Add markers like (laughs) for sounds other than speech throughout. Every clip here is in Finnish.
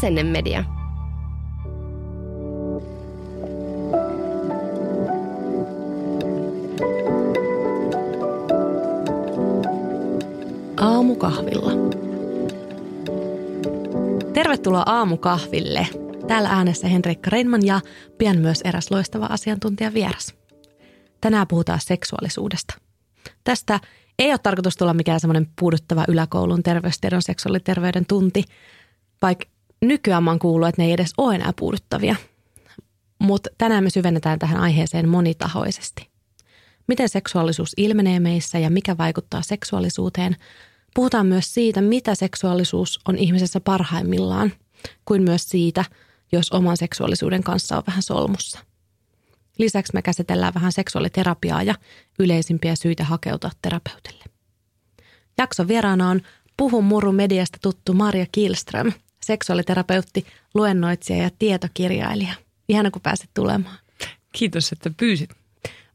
Asennemedia. Aamukahvilla. Tervetuloa aamukahville. Täällä äänessä Henrikka Reinman ja pian myös eräs loistava asiantuntija vieras. Tänään puhutaan seksuaalisuudesta. Tästä ei ole tarkoitus tulla mikään semmoinen puuduttava yläkoulun terveystiedon seksuaaliterveyden tunti, vaikka nykyään mä oon kuullut, että ne ei edes ole enää puuduttavia. Mutta tänään me syvennetään tähän aiheeseen monitahoisesti. Miten seksuaalisuus ilmenee meissä ja mikä vaikuttaa seksuaalisuuteen. Puhutaan myös siitä, mitä seksuaalisuus on ihmisessä parhaimmillaan, kuin myös siitä, jos oman seksuaalisuuden kanssa on vähän solmussa. Lisäksi me käsitellään vähän seksuaaliterapiaa ja yleisimpiä syitä hakeutua terapeutille. Jakson vieraana on Puhun Muru mediasta tuttu Maria Kilström, seksuaaliterapeutti, luennoitsija ja tietokirjailija. Ihana, kun pääsit tulemaan. Kiitos, että pyysit.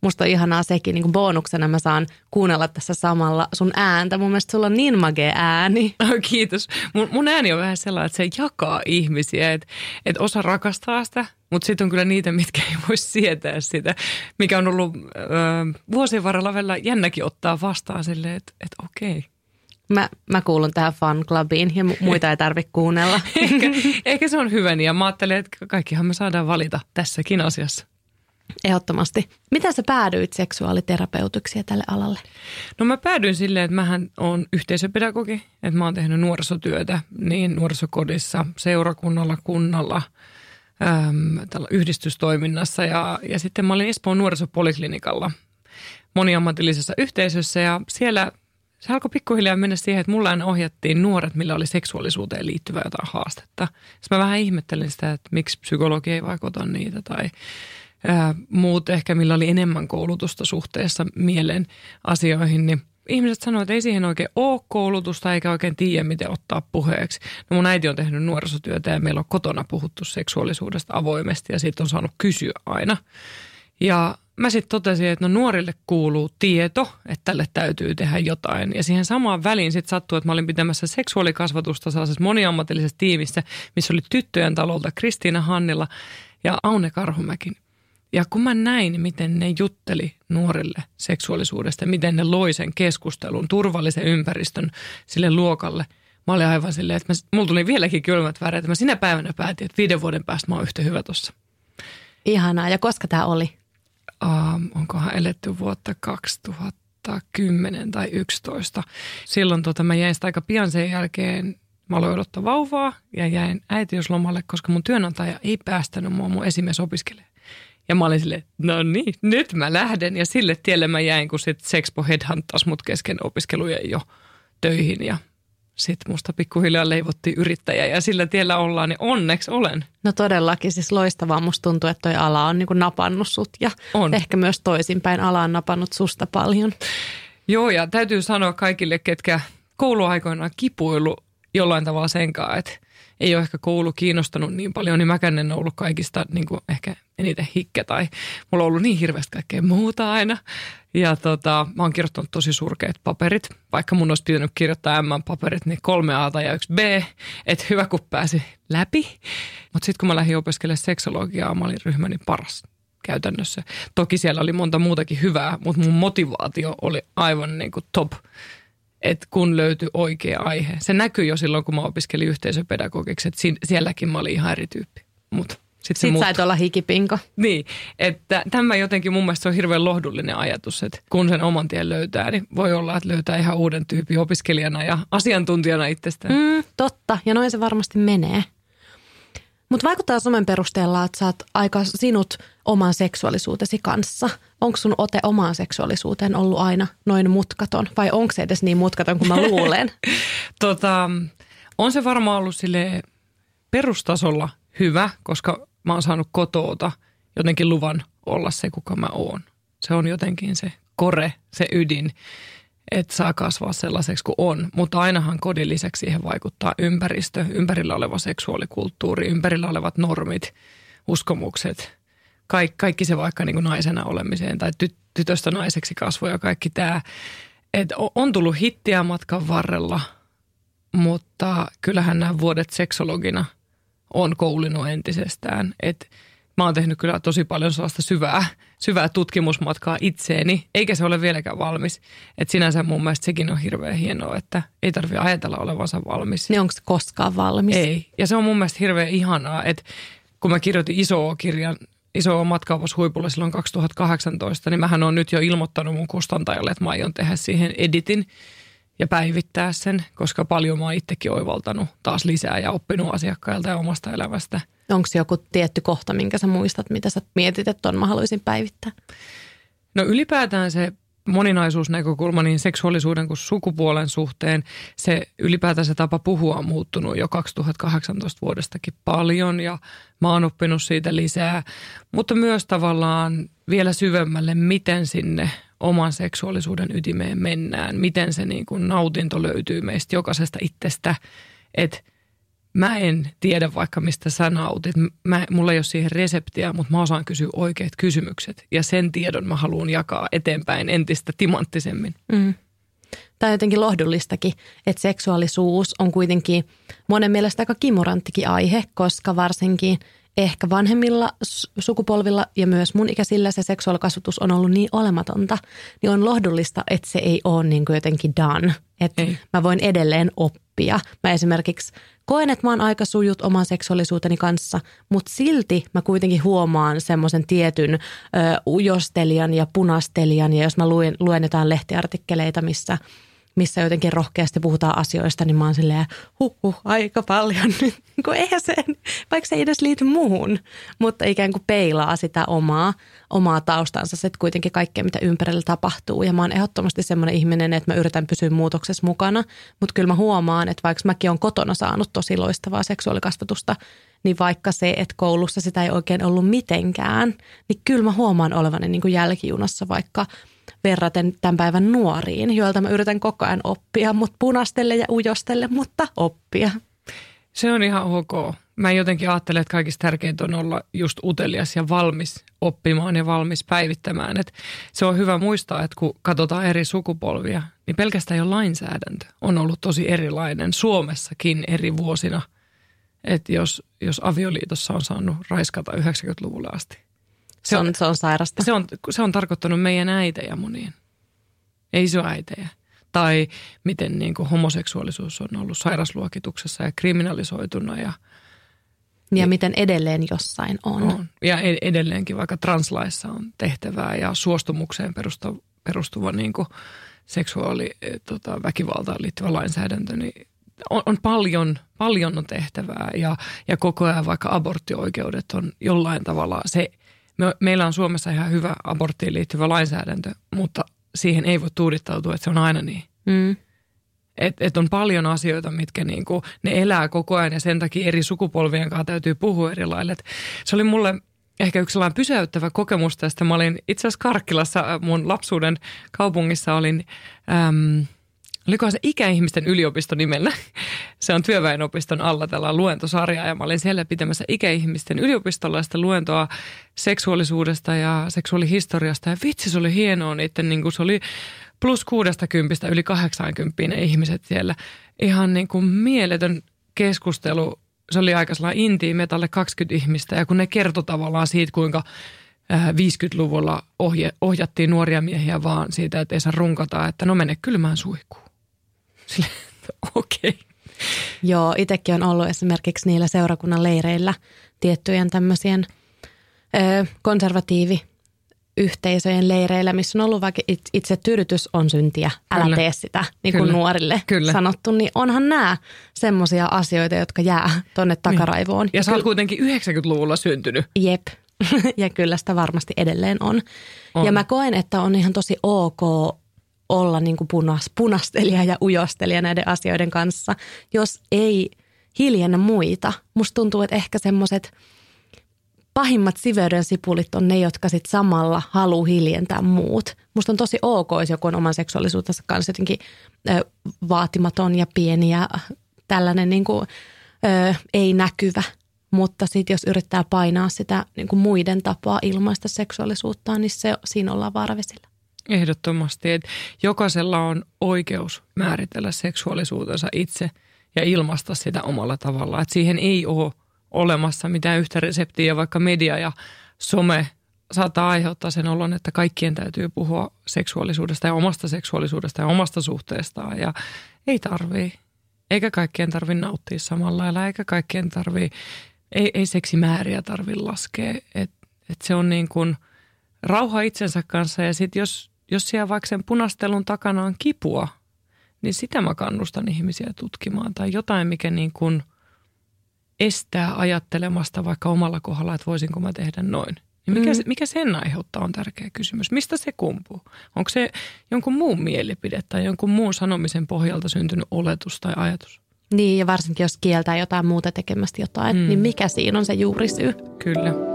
Musta on ihanaa sekin, niin kuin bonuksena mä saan kuunnella tässä samalla sun ääntä. Mun mielestä sulla on niin magea ääni. (laughs) Oh, kiitos. Mun, mun ääni on vähän sellainen, että se jakaa ihmisiä, että, että osa rakastaa sitä, mutta sitten on kyllä niitä, mitkä ei voi sietää sitä, mikä on ollut ö, vuosien varrella vielä jännäkin ottaa vastaan silleen, että, että okei. Mä, mä kuulun tähän fan clubiin ja muita ei tarvitse kuunnella. (laughs) ehkä, ehkä se on hyvä niin ja mä ajattelen, että kaikkihan me saadaan valita tässäkin asiassa. Ehdottomasti. Miten sä päädyit seksuaaliterapeutuksi tälle alalle? No mä päädyin silleen, että mähän on yhteisöpedagogi, että mä oon tehnyt nuorisotyötä niin nuorisokodissa, seurakunnalla, kunnalla, äm, tällä yhdistystoiminnassa ja, ja sitten mä olin Espoon nuorisopoliklinikalla moniammatillisessa yhteisössä ja siellä se alkoi pikkuhiljaa mennä siihen, että mulla ohjattiin nuoret, millä oli seksuaalisuuteen liittyvää jotain haastetta. Sitten mä vähän ihmettelin sitä, että miksi psykologi ei vaikuta niitä tai ää, muut ehkä, millä oli enemmän koulutusta suhteessa mielen asioihin, niin ihmiset sanoivat, että ei siihen oikein ole koulutusta eikä oikein tiedä, miten ottaa puheeksi. No mun äiti on tehnyt nuorisotyötä ja meillä on kotona puhuttu seksuaalisuudesta avoimesti ja siitä on saanut kysyä aina. Ja mä sitten totesin, että no nuorille kuuluu tieto, että tälle täytyy tehdä jotain. Ja siihen samaan väliin sitten sattui, että mä olin pitämässä seksuaalikasvatusta sellaisessa moniammatillisessa tiimissä, missä oli tyttöjen talolta Kristiina Hannilla ja Aune Karhumäkin. Ja kun mä näin, miten ne jutteli nuorille seksuaalisuudesta, miten ne loi sen keskustelun, turvallisen ympäristön sille luokalle, mä olin aivan silleen, että mä, mulla tuli vieläkin kylmät väreet, mä sinä päivänä päätin, että viiden vuoden päästä mä oon yhtä hyvä tuossa. Ihanaa. Ja koska tämä oli? Uh, onkohan eletty vuotta 2010 tai 11. Silloin tota, mä jäin sitä aika pian sen jälkeen Mä aloin odottaa vauvaa ja jäin äitiyslomalle, koska mun työnantaja ei päästänyt mua mun esimies opiskelemaan. Ja mä olin silleen, no niin, nyt mä lähden. Ja sille tielle mä jäin, kun sitten Sexpo headhuntas mut kesken opiskelujen jo töihin. Ja sitten musta pikkuhiljaa leivottiin yrittäjä ja sillä tiellä ollaan, niin onneksi olen. No todellakin, siis loistavaa. Musta tuntuu, että toi ala on niin kuin napannut sut ja on. ehkä myös toisinpäin ala on napannut susta paljon. Joo, ja täytyy sanoa kaikille, ketkä kouluaikoina kipuilu jollain tavalla senkaan, että ei ole ehkä koulu kiinnostanut niin paljon, niin mäkään en ollut kaikista niin kuin ehkä eniten hikke tai mulla on ollut niin hirveästi kaikkea muuta aina. Ja tota, mä oon kirjoittanut tosi surkeat paperit, vaikka mun olisi pitänyt kirjoittaa M-paperit, niin kolme A ja yksi B, että hyvä kun pääsi läpi. Mutta sitten kun mä lähdin opiskelemaan seksologiaa, mä olin ryhmäni paras käytännössä. Toki siellä oli monta muutakin hyvää, mutta mun motivaatio oli aivan niin kuin top että kun löytyi oikea aihe. Se näkyy jo silloin, kun mä opiskelin yhteisöpedagogiksi, että sielläkin mä olin ihan eri tyyppi. Mutta sitten Sit sait olla hikipinko. Niin, että tämä jotenkin mun mielestä on hirveän lohdullinen ajatus, että kun sen oman tien löytää, niin voi olla, että löytää ihan uuden tyypin opiskelijana ja asiantuntijana itsestään. Mm, totta, ja noin se varmasti menee. Mutta vaikuttaa somen perusteella, että sä oot aika sinut oman seksuaalisuutesi kanssa. Onko sun ote omaan seksuaalisuuteen ollut aina noin mutkaton vai onko se edes niin mutkaton kuin mä luulen? (laughs) tota, on se varmaan ollut sille perustasolla hyvä, koska mä oon saanut kotoota jotenkin luvan olla se, kuka mä oon. Se on jotenkin se kore, se ydin että saa kasvaa sellaiseksi kuin on. Mutta ainahan kodin lisäksi siihen vaikuttaa ympäristö, ympärillä oleva seksuaalikulttuuri, ympärillä olevat normit, uskomukset, kaikki, kaikki se vaikka niin kuin naisena olemiseen tai ty, tytöstä naiseksi kasvu ja kaikki tämä. Et on tullut hittiä matkan varrella, mutta kyllähän nämä vuodet seksologina on koulinut entisestään. Et mä oon tehnyt kyllä tosi paljon sellaista syvää, syvää tutkimusmatkaa itseeni, eikä se ole vieläkään valmis. Et sinänsä mun mielestä sekin on hirveän hienoa, että ei tarvitse ajatella olevansa valmis. Niin onko se koskaan valmis? Ei. Ja se on mun mielestä hirveän ihanaa, että kun mä kirjoitin isoa kirjan, isoa matkaopashuipulla silloin 2018, niin mähän on nyt jo ilmoittanut mun kustantajalle, että mä aion tehdä siihen editin ja päivittää sen, koska paljon mä oon itsekin oivaltanut taas lisää ja oppinut asiakkailta ja omasta elämästä. Onko joku tietty kohta, minkä sä muistat, mitä sä mietit, että on mä haluaisin päivittää? No ylipäätään se moninaisuusnäkökulma niin seksuaalisuuden kuin sukupuolen suhteen, se ylipäätään se tapa puhua on muuttunut jo 2018 vuodestakin paljon ja mä oon oppinut siitä lisää, mutta myös tavallaan vielä syvemmälle, miten sinne oman seksuaalisuuden ytimeen mennään, miten se niin kuin nautinto löytyy meistä jokaisesta itsestä, että mä en tiedä vaikka mistä sä nautit. Mä, mulla ei ole siihen reseptiä, mutta mä osaan kysyä oikeat kysymykset. Ja sen tiedon mä haluan jakaa eteenpäin entistä timanttisemmin. Mm. Tämä on jotenkin lohdullistakin, että seksuaalisuus on kuitenkin monen mielestä aika kimuranttikin aihe, koska varsinkin ehkä vanhemmilla sukupolvilla ja myös mun ikäisillä se seksuaalikasvatus on ollut niin olematonta, niin on lohdullista, että se ei ole niin kuin jotenkin done. Että ei. mä voin edelleen oppia. Mä esimerkiksi koen, että mä oon aika sujut oman seksuaalisuuteni kanssa, mutta silti mä kuitenkin huomaan semmoisen tietyn ö, ujostelijan ja punastelijan. Ja jos mä luen, luen jotain lehtiartikkeleita, missä – missä jotenkin rohkeasti puhutaan asioista, niin mä oon silleen, huh, aika paljon (laughs) nyt. kun eihän se, vaikka se ei edes liity muuhun, mutta ikään kuin peilaa sitä omaa, omaa taustansa, se kuitenkin kaikkea, mitä ympärillä tapahtuu. Ja mä oon ehdottomasti semmoinen ihminen, että mä yritän pysyä muutoksessa mukana, mutta kyllä mä huomaan, että vaikka mäkin on kotona saanut tosi loistavaa seksuaalikasvatusta, niin vaikka se, että koulussa sitä ei oikein ollut mitenkään, niin kyllä mä huomaan olevani niin kuin jälkijunassa, vaikka – verraten tämän päivän nuoriin, joilta mä yritän koko ajan oppia, mutta punastelle ja ujostelle, mutta oppia. Se on ihan ok. Mä jotenkin ajattelen, että kaikista tärkeintä on olla just utelias ja valmis oppimaan ja valmis päivittämään. Et se on hyvä muistaa, että kun katsotaan eri sukupolvia, niin pelkästään jo lainsäädäntö on ollut tosi erilainen Suomessakin eri vuosina. Että jos, jos avioliitossa on saanut raiskata 90-luvulle asti, se on, se on sairasta. Se on, se on tarkoittanut meidän äitejä monien, ei isoäitejä. Tai miten niin kuin homoseksuaalisuus on ollut sairasluokituksessa ja kriminalisoituna ja ja niin, miten edelleen jossain on. on. Ja e- edelleenkin vaikka translaissa on tehtävää ja suostumukseen perustuva, perustuva niin kuin seksuaali, e, tota, väkivaltaan liittyvä lainsäädäntö, niin on, on paljon, paljon on tehtävää ja, ja koko ajan vaikka aborttioikeudet on jollain tavalla se – me, meillä on Suomessa ihan hyvä aborttiin liittyvä lainsäädäntö, mutta siihen ei voi tuudittautua, että se on aina niin. Mm. Että et on paljon asioita, mitkä niinku, ne elää koko ajan ja sen takia eri sukupolvien kanssa täytyy puhua eri lailla. Et se oli mulle ehkä yksi sellainen pysäyttävä kokemus tästä. Mä olin itse asiassa Karkkilassa mun lapsuuden kaupungissa olin äm, Oliko se ikäihmisten yliopisto nimellä? (laughs) Se on työväenopiston alla tällä luentosarja ja mä olin siellä pitämässä ikäihmisten yliopistollaista luentoa seksuaalisuudesta ja seksuaalihistoriasta. Ja vitsi, se oli hienoa niiden, niin kuin se oli plus 60 yli 80 ne ihmiset siellä. Ihan niin kuin mieletön keskustelu. Se oli aika sellainen intiimi, alle 20 ihmistä ja kun ne kertoi tavallaan siitä, kuinka 50-luvulla äh, ohje, ohjattiin nuoria miehiä vaan siitä, että ei saa runkata, että no mene kylmään suihkuun. Okei. Okay. Joo, itsekin on ollut esimerkiksi niillä seurakunnan leireillä tiettyjen tämmöisien ö, konservatiivi yhteisöjen leireillä, missä on ollut vaikka itse tyydytys on syntiä, älä Kyllä. tee sitä, niin kuin Kyllä. nuorille Kyllä. sanottu, niin onhan nämä semmoisia asioita, jotka jää tonne niin. takaraivoon. Ja sä oot kuitenkin 90-luvulla syntynyt. Jep, (laughs) ja kyllä sitä varmasti edelleen on. on. Ja mä koen, että on ihan tosi ok olla niin kuin punas, punastelija ja ujostelija näiden asioiden kanssa, jos ei hiljennä muita. Musta tuntuu, että ehkä semmoiset pahimmat siveyden sipulit on ne, jotka sitten samalla haluaa hiljentää muut. Musta on tosi ok, jos joku on oman seksuaalisuutensa kanssa jotenkin ö, vaatimaton ja pieni ja tällainen niin kuin, ö, ei näkyvä. Mutta sitten jos yrittää painaa sitä niin kuin muiden tapaa ilmaista seksuaalisuuttaan, niin se, siinä ollaan vaaravesillä. Ehdottomasti, että jokaisella on oikeus määritellä seksuaalisuutensa itse ja ilmaista sitä omalla tavallaan. Että siihen ei ole olemassa mitään yhtä reseptiä, vaikka media ja some saattaa aiheuttaa sen olon, että kaikkien täytyy puhua seksuaalisuudesta ja omasta seksuaalisuudesta ja omasta suhteestaan ja ei tarvii. Eikä kaikkien tarvi nauttia samalla lailla, eikä kaikkien tarvi, ei, ei seksimääriä tarvi laskea. Et, et se on niin kuin rauha itsensä kanssa ja sitten jos, jos siellä vaikka sen punastelun takana on kipua, niin sitä mä kannustan ihmisiä tutkimaan. Tai jotain, mikä niin kuin estää ajattelemasta vaikka omalla kohdalla, että voisinko mä tehdä noin. Niin mikä, mm. mikä sen aiheuttaa on tärkeä kysymys. Mistä se kumpuu? Onko se jonkun muun mielipide tai jonkun muun sanomisen pohjalta syntynyt oletus tai ajatus? Niin, ja varsinkin jos kieltää jotain muuta tekemästä jotain, mm. niin mikä siinä on se juurisyy? Kyllä.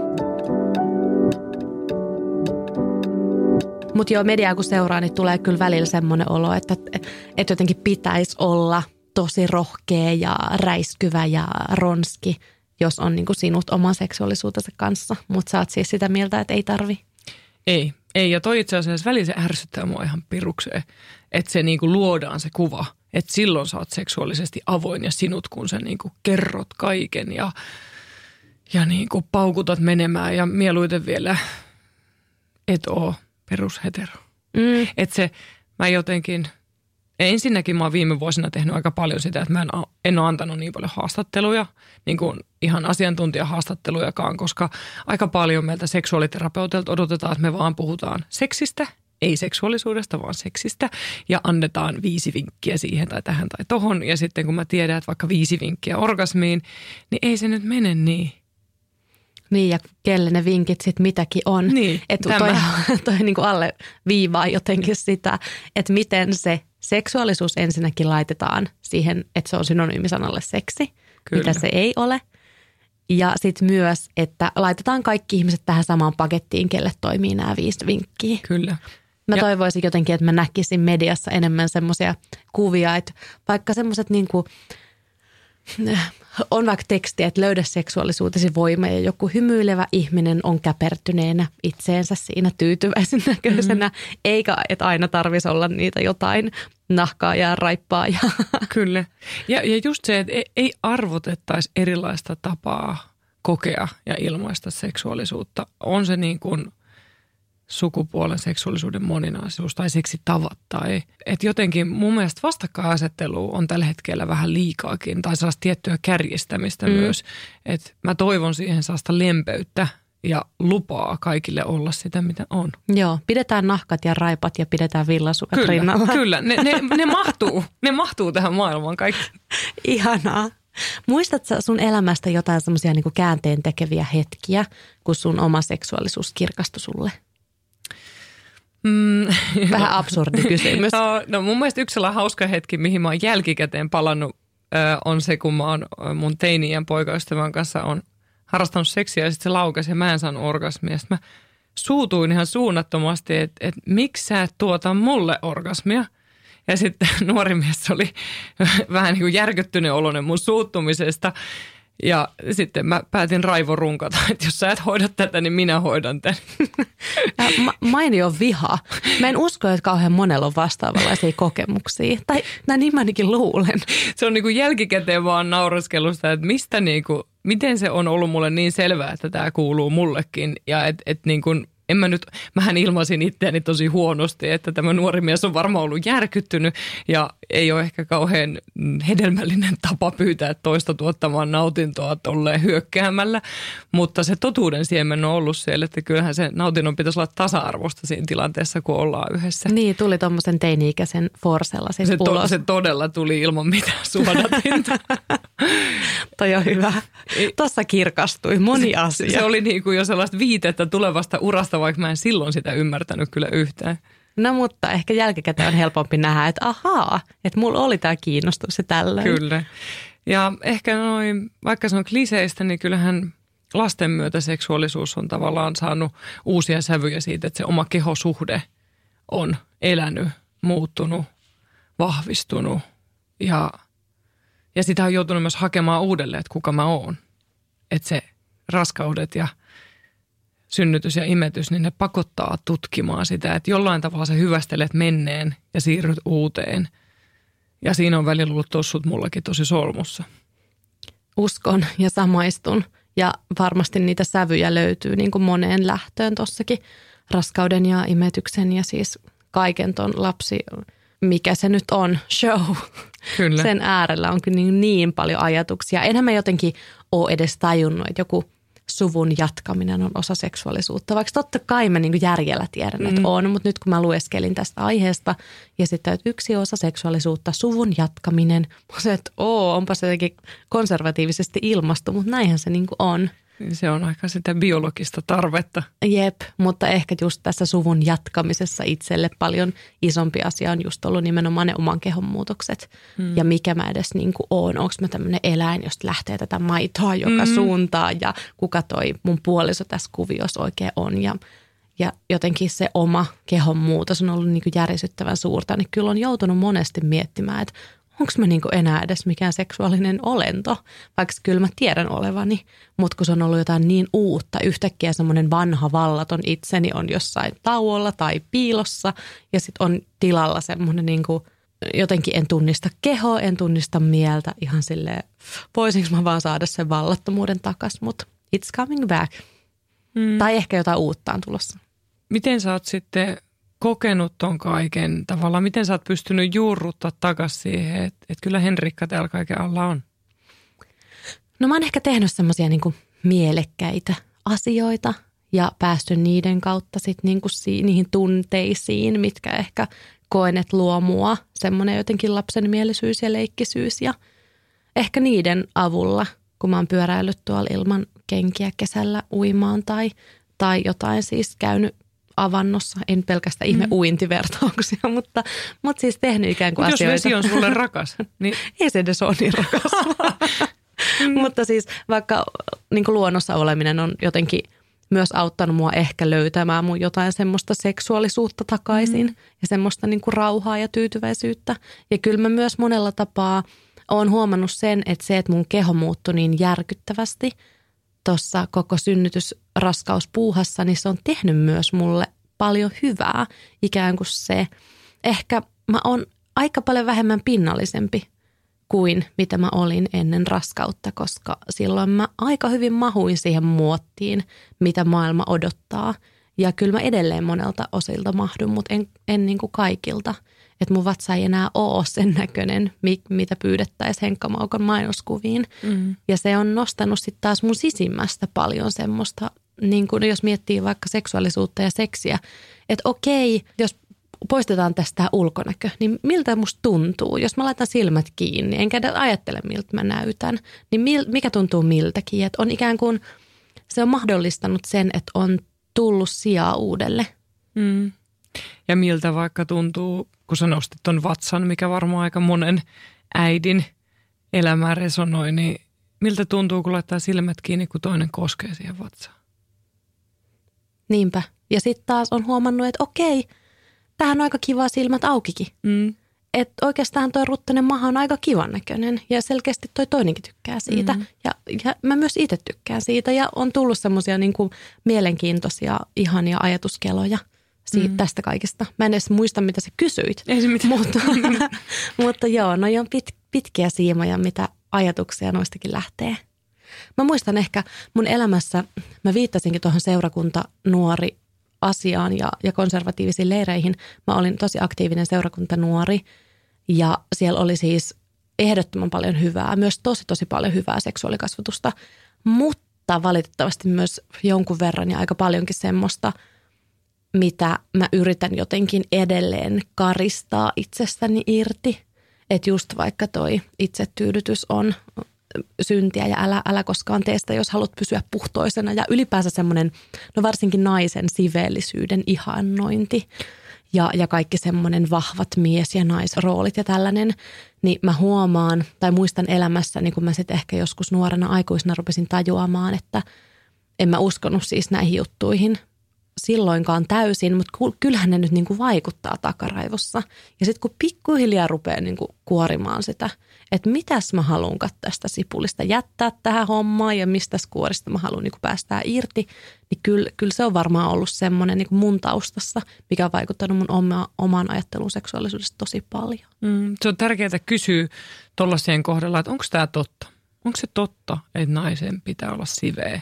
Mutta joo, mediaa kun seuraa, niin tulee kyllä välillä semmoinen olo, että, että jotenkin pitäisi olla tosi rohkea ja räiskyvä ja ronski – jos on niin kuin sinut oman seksuaalisuutensa kanssa. Mutta sä oot siis sitä mieltä, että ei tarvi. Ei, ei. Ja toi itse asiassa väliin se ärsyttää mua ihan pirukseen, että se niin kuin luodaan se kuva, että silloin sä oot seksuaalisesti avoin ja sinut, kun sä niin kuin kerrot kaiken ja, ja niin kuin paukutat menemään ja mieluiten vielä et oo perushetero. Mm. Että se, mä jotenkin – ensinnäkin mä oon viime vuosina tehnyt aika paljon sitä, että mä en, en ole antanut niin paljon haastatteluja, niin kuin ihan asiantuntijahaastattelujakaan, koska aika paljon meiltä seksuaaliterapeutilta odotetaan, että me vaan puhutaan seksistä, ei seksuaalisuudesta, vaan seksistä, ja annetaan viisi vinkkiä siihen tai tähän tai tohon. Ja sitten kun mä tiedän, että vaikka viisi vinkkiä orgasmiin, niin ei se nyt mene niin. Niin, ja kelle ne vinkit sitten mitäkin on. Niin, että toi, (laughs) toi niin kuin alle viivaa jotenkin sitä, että miten se seksuaalisuus ensinnäkin laitetaan siihen, että se on synonyymisanalle seksi, Kyllä. mitä se ei ole. Ja sitten myös, että laitetaan kaikki ihmiset tähän samaan pakettiin, kelle toimii nämä viisi vinkkiä. Kyllä. Mä ja. toivoisin jotenkin, että mä näkisin mediassa enemmän semmoisia kuvia, että vaikka semmoiset niin kuin – on vaikka teksti, että löydä seksuaalisuutesi voima ja joku hymyilevä ihminen on käpertyneenä itseensä siinä tyytyväisen näköisenä, mm-hmm. eikä että aina tarvitsisi olla niitä jotain nahkaa ja raippaa. Ja (laughs) Kyllä. Ja, ja just se, että ei arvotettaisi erilaista tapaa kokea ja ilmaista seksuaalisuutta. On se niin kuin – sukupuolen seksuaalisuuden moninaisuus tai seksitavat. Tai, että jotenkin mun mielestä vastakkainasettelu on tällä hetkellä vähän liikaakin tai sellaista tiettyä kärjistämistä mm. myös. Että mä toivon siihen sellaista lempeyttä ja lupaa kaikille olla sitä, mitä on. Joo, pidetään nahkat ja raipat ja pidetään villasukat kyllä, rinnalla. Kyllä, ne, ne, (laughs) ne, mahtuu, ne mahtuu tähän maailmaan kaikki. Ihanaa. Muistatko sun elämästä jotain semmoisia niin käänteen tekeviä hetkiä, kun sun oma seksuaalisuus kirkastui sulle? Mm, Vähän absurdi kysymys. (laughs) No, no mun mielestä yksi sellainen hauska hetki, mihin mä oon jälkikäteen palannut, on se, kun mä oon mun teinien poikaystävän kanssa on harrastanut seksiä ja sitten se laukesi ja mä en saanut orgasmia. Sitten mä suutuin ihan suunnattomasti, että, että miksi sä et tuota mulle orgasmia – ja sitten (laughs) nuori mies oli (laughs) vähän niin kuin järkyttynyt oloinen mun suuttumisesta. Ja sitten mä päätin raivorunkata, (laughs) että jos sä et hoida tätä, niin minä hoidan tämän. (laughs) Ma- mainio viha. Mä en usko, että kauhean monella on vastaavanlaisia kokemuksia. Tai näin niin mä ainakin luulen. Se on niin kuin jälkikäteen vaan nauraskelusta, että mistä niin kuin, miten se on ollut mulle niin selvää, että tämä kuuluu mullekin. Ja että et niin kuin en mä nyt, mähän ilmaisin itseäni tosi huonosti, että tämä nuori mies on varmaan ollut järkyttynyt ja ei ole ehkä kauhean hedelmällinen tapa pyytää toista tuottamaan nautintoa tolleen hyökkäämällä, mutta se totuuden siemen on ollut siellä, että kyllähän se nautinnon pitäisi olla tasa-arvosta siinä tilanteessa, kun ollaan yhdessä. Niin, tuli tuommoisen teini-ikäisen forsella siis se, to, se todella tuli ilman mitään suodatinta. (laughs) Toi on hyvä. Tuossa kirkastui moni asia. Se, se oli niin kuin jo sellaista viitettä tulevasta urasta vaikka mä en silloin sitä ymmärtänyt kyllä yhtään. No mutta ehkä jälkikäteen on helpompi nähdä, että ahaa, että mulla oli tämä kiinnostus ja tällöin. Kyllä. Ja ehkä noin, vaikka se on kliseistä, niin kyllähän lasten myötä seksuaalisuus on tavallaan saanut uusia sävyjä siitä, että se oma kehosuhde on elänyt, muuttunut, vahvistunut ja, ja sitä on joutunut myös hakemaan uudelleen, että kuka mä oon. Että se raskaudet ja synnytys ja imetys, niin ne pakottaa tutkimaan sitä, että jollain tavalla sä hyvästelet menneen ja siirryt uuteen. Ja siinä on välillä ollut tossut mullakin tosi solmussa. uskon ja samaistun. Ja varmasti niitä sävyjä löytyy niin kuin moneen lähtöön tossakin raskauden ja imetyksen ja siis kaiken ton lapsi, mikä se nyt on, show. Kyllä. Sen äärellä on kyllä niin, niin paljon ajatuksia. Enhän mä jotenkin ole edes tajunnut, että joku – suvun jatkaminen on osa seksuaalisuutta. Vaikka totta kai mä niin järjellä tiedän, että mm. on, mutta nyt kun mä lueskelin tästä aiheesta ja sitten, että yksi osa seksuaalisuutta, suvun jatkaminen, mä se, että oo, onpa se jotenkin konservatiivisesti ilmastu, mutta näinhän se niin on. Se on aika sitä biologista tarvetta. Jep, mutta ehkä just tässä suvun jatkamisessa itselle paljon isompi asia on just ollut nimenomaan ne oman kehon muutokset. Hmm. Ja mikä mä edes niin kuin oon. Onko mä tämmöinen eläin, josta lähtee tätä maitoa joka hmm. suuntaan ja kuka toi mun puoliso tässä kuviossa oikein on. Ja, ja jotenkin se oma kehon muutos on ollut niin kuin järisyttävän suurta. Niin kyllä on joutunut monesti miettimään, että onko mä niinku enää edes mikään seksuaalinen olento, vaikka kyllä mä tiedän olevani, mutta kun se on ollut jotain niin uutta, yhtäkkiä semmoinen vanha vallaton itseni on jossain tauolla tai piilossa ja sitten on tilalla semmoinen niinku, jotenkin en tunnista kehoa, en tunnista mieltä ihan silleen, voisinko mä vaan saada sen vallattomuuden takas, mutta it's coming back. Mm. Tai ehkä jotain uutta on tulossa. Miten sä oot sitten kokenut ton kaiken tavallaan? Miten sä oot pystynyt juurruttaa takaisin siihen, että, että kyllä Henrikka täällä kaiken alla on? No mä oon ehkä tehnyt semmoisia niin mielekkäitä asioita ja päästy niiden kautta sitten niin si- niihin tunteisiin, mitkä ehkä koen, että luo mua semmoinen jotenkin lapsenmielisyys ja leikkisyys ja ehkä niiden avulla, kun mä oon pyöräillyt tuolla ilman kenkiä kesällä uimaan tai, tai jotain siis käynyt avannossa, en pelkästään ihme mm. uintivertauksia, (laughs) mutta, mutta siis tehnyt ikään kuin Mut asioita. jos vesi on sulle rakas, (laughs) niin... Ei se edes ole niin rakas. (laughs) mm. mutta siis vaikka niin luonnossa oleminen on jotenkin myös auttanut mua ehkä löytämään mun jotain semmoista seksuaalisuutta takaisin mm. ja semmoista niin kuin rauhaa ja tyytyväisyyttä. Ja kyllä mä myös monella tapaa olen huomannut sen, että se, että mun keho muuttui niin järkyttävästi – tuossa koko synnytysraskauspuuhassa, niin se on tehnyt myös mulle paljon hyvää. Ikään kuin se, ehkä mä oon aika paljon vähemmän pinnallisempi kuin mitä mä olin ennen raskautta, koska silloin mä aika hyvin mahuin siihen muottiin, mitä maailma odottaa. Ja kyllä mä edelleen monelta osilta mahdun, mutta en, en niin kuin kaikilta – että mun vatsa ei enää ole sen näköinen, mitä pyydettäisiin Henkka Maukon mainoskuviin. Mm. Ja se on nostanut sitten taas mun sisimmästä paljon semmoista, niin kuin jos miettii vaikka seksuaalisuutta ja seksiä, että okei, jos poistetaan tästä ulkonäkö, niin miltä musta tuntuu? Jos mä laitan silmät kiinni, enkä ajattele miltä mä näytän, niin mil, mikä tuntuu miltäkin? Että on ikään kuin, se on mahdollistanut sen, että on tullut sijaa uudelle. Mm. Ja miltä vaikka tuntuu, kun sä nostit ton vatsan, mikä varmaan aika monen äidin elämään resonoi, niin miltä tuntuu, kun laittaa silmät kiinni, kun toinen koskee siihen vatsaan? Niinpä. Ja sitten taas on huomannut, että okei, tähän on aika kiva silmät aukikin. Mm. Että oikeastaan toi ruttainen maha on aika kivan näköinen ja selkeästi toi toinenkin tykkää siitä. Mm. Ja, ja mä myös itse tykkään siitä ja on tullut semmoisia niinku mielenkiintoisia, ihania ajatuskeloja – siitä, mm. tästä kaikesta. Mä en edes muista, mitä sä kysyit. Ei se mitään. Mutta, (laughs) mutta joo, no on pit, pitkiä siimoja, mitä ajatuksia noistakin lähtee. Mä muistan ehkä mun elämässä, mä viittasinkin tuohon seurakunta nuori asiaan ja, ja konservatiivisiin leireihin. Mä olin tosi aktiivinen seurakunta nuori ja siellä oli siis ehdottoman paljon hyvää, myös tosi tosi paljon hyvää seksuaalikasvatusta, mutta valitettavasti myös jonkun verran ja aika paljonkin semmoista – mitä mä yritän jotenkin edelleen karistaa itsestäni irti. Että just vaikka toi itsetyydytys on syntiä ja älä, älä koskaan tee sitä, jos haluat pysyä puhtoisena. Ja ylipäänsä semmoinen, no varsinkin naisen siveellisyyden ihannointi ja, ja kaikki semmoinen vahvat mies- ja naisroolit ja tällainen, niin mä huomaan tai muistan elämässä, niin kun mä sitten ehkä joskus nuorena aikuisena rupesin tajuamaan, että en mä uskonut siis näihin juttuihin – silloinkaan täysin, mutta kyllähän ne nyt niin kuin vaikuttaa takaraivossa. Ja sitten kun pikkuhiljaa rupeaa niin kuin kuorimaan sitä, että mitäs mä haluan tästä sipulista jättää tähän hommaan ja mistä kuorista mä haluan niin päästää irti, niin kyllä, kyllä se on varmaan ollut semmoinen niin mun taustassa, mikä on vaikuttanut mun oma, omaan ajatteluun seksuaalisuudesta tosi paljon. Mm, se on tärkeää kysyä tuollaisien kohdalla, että onko tämä totta? Onko se totta, että naisen pitää olla siveä?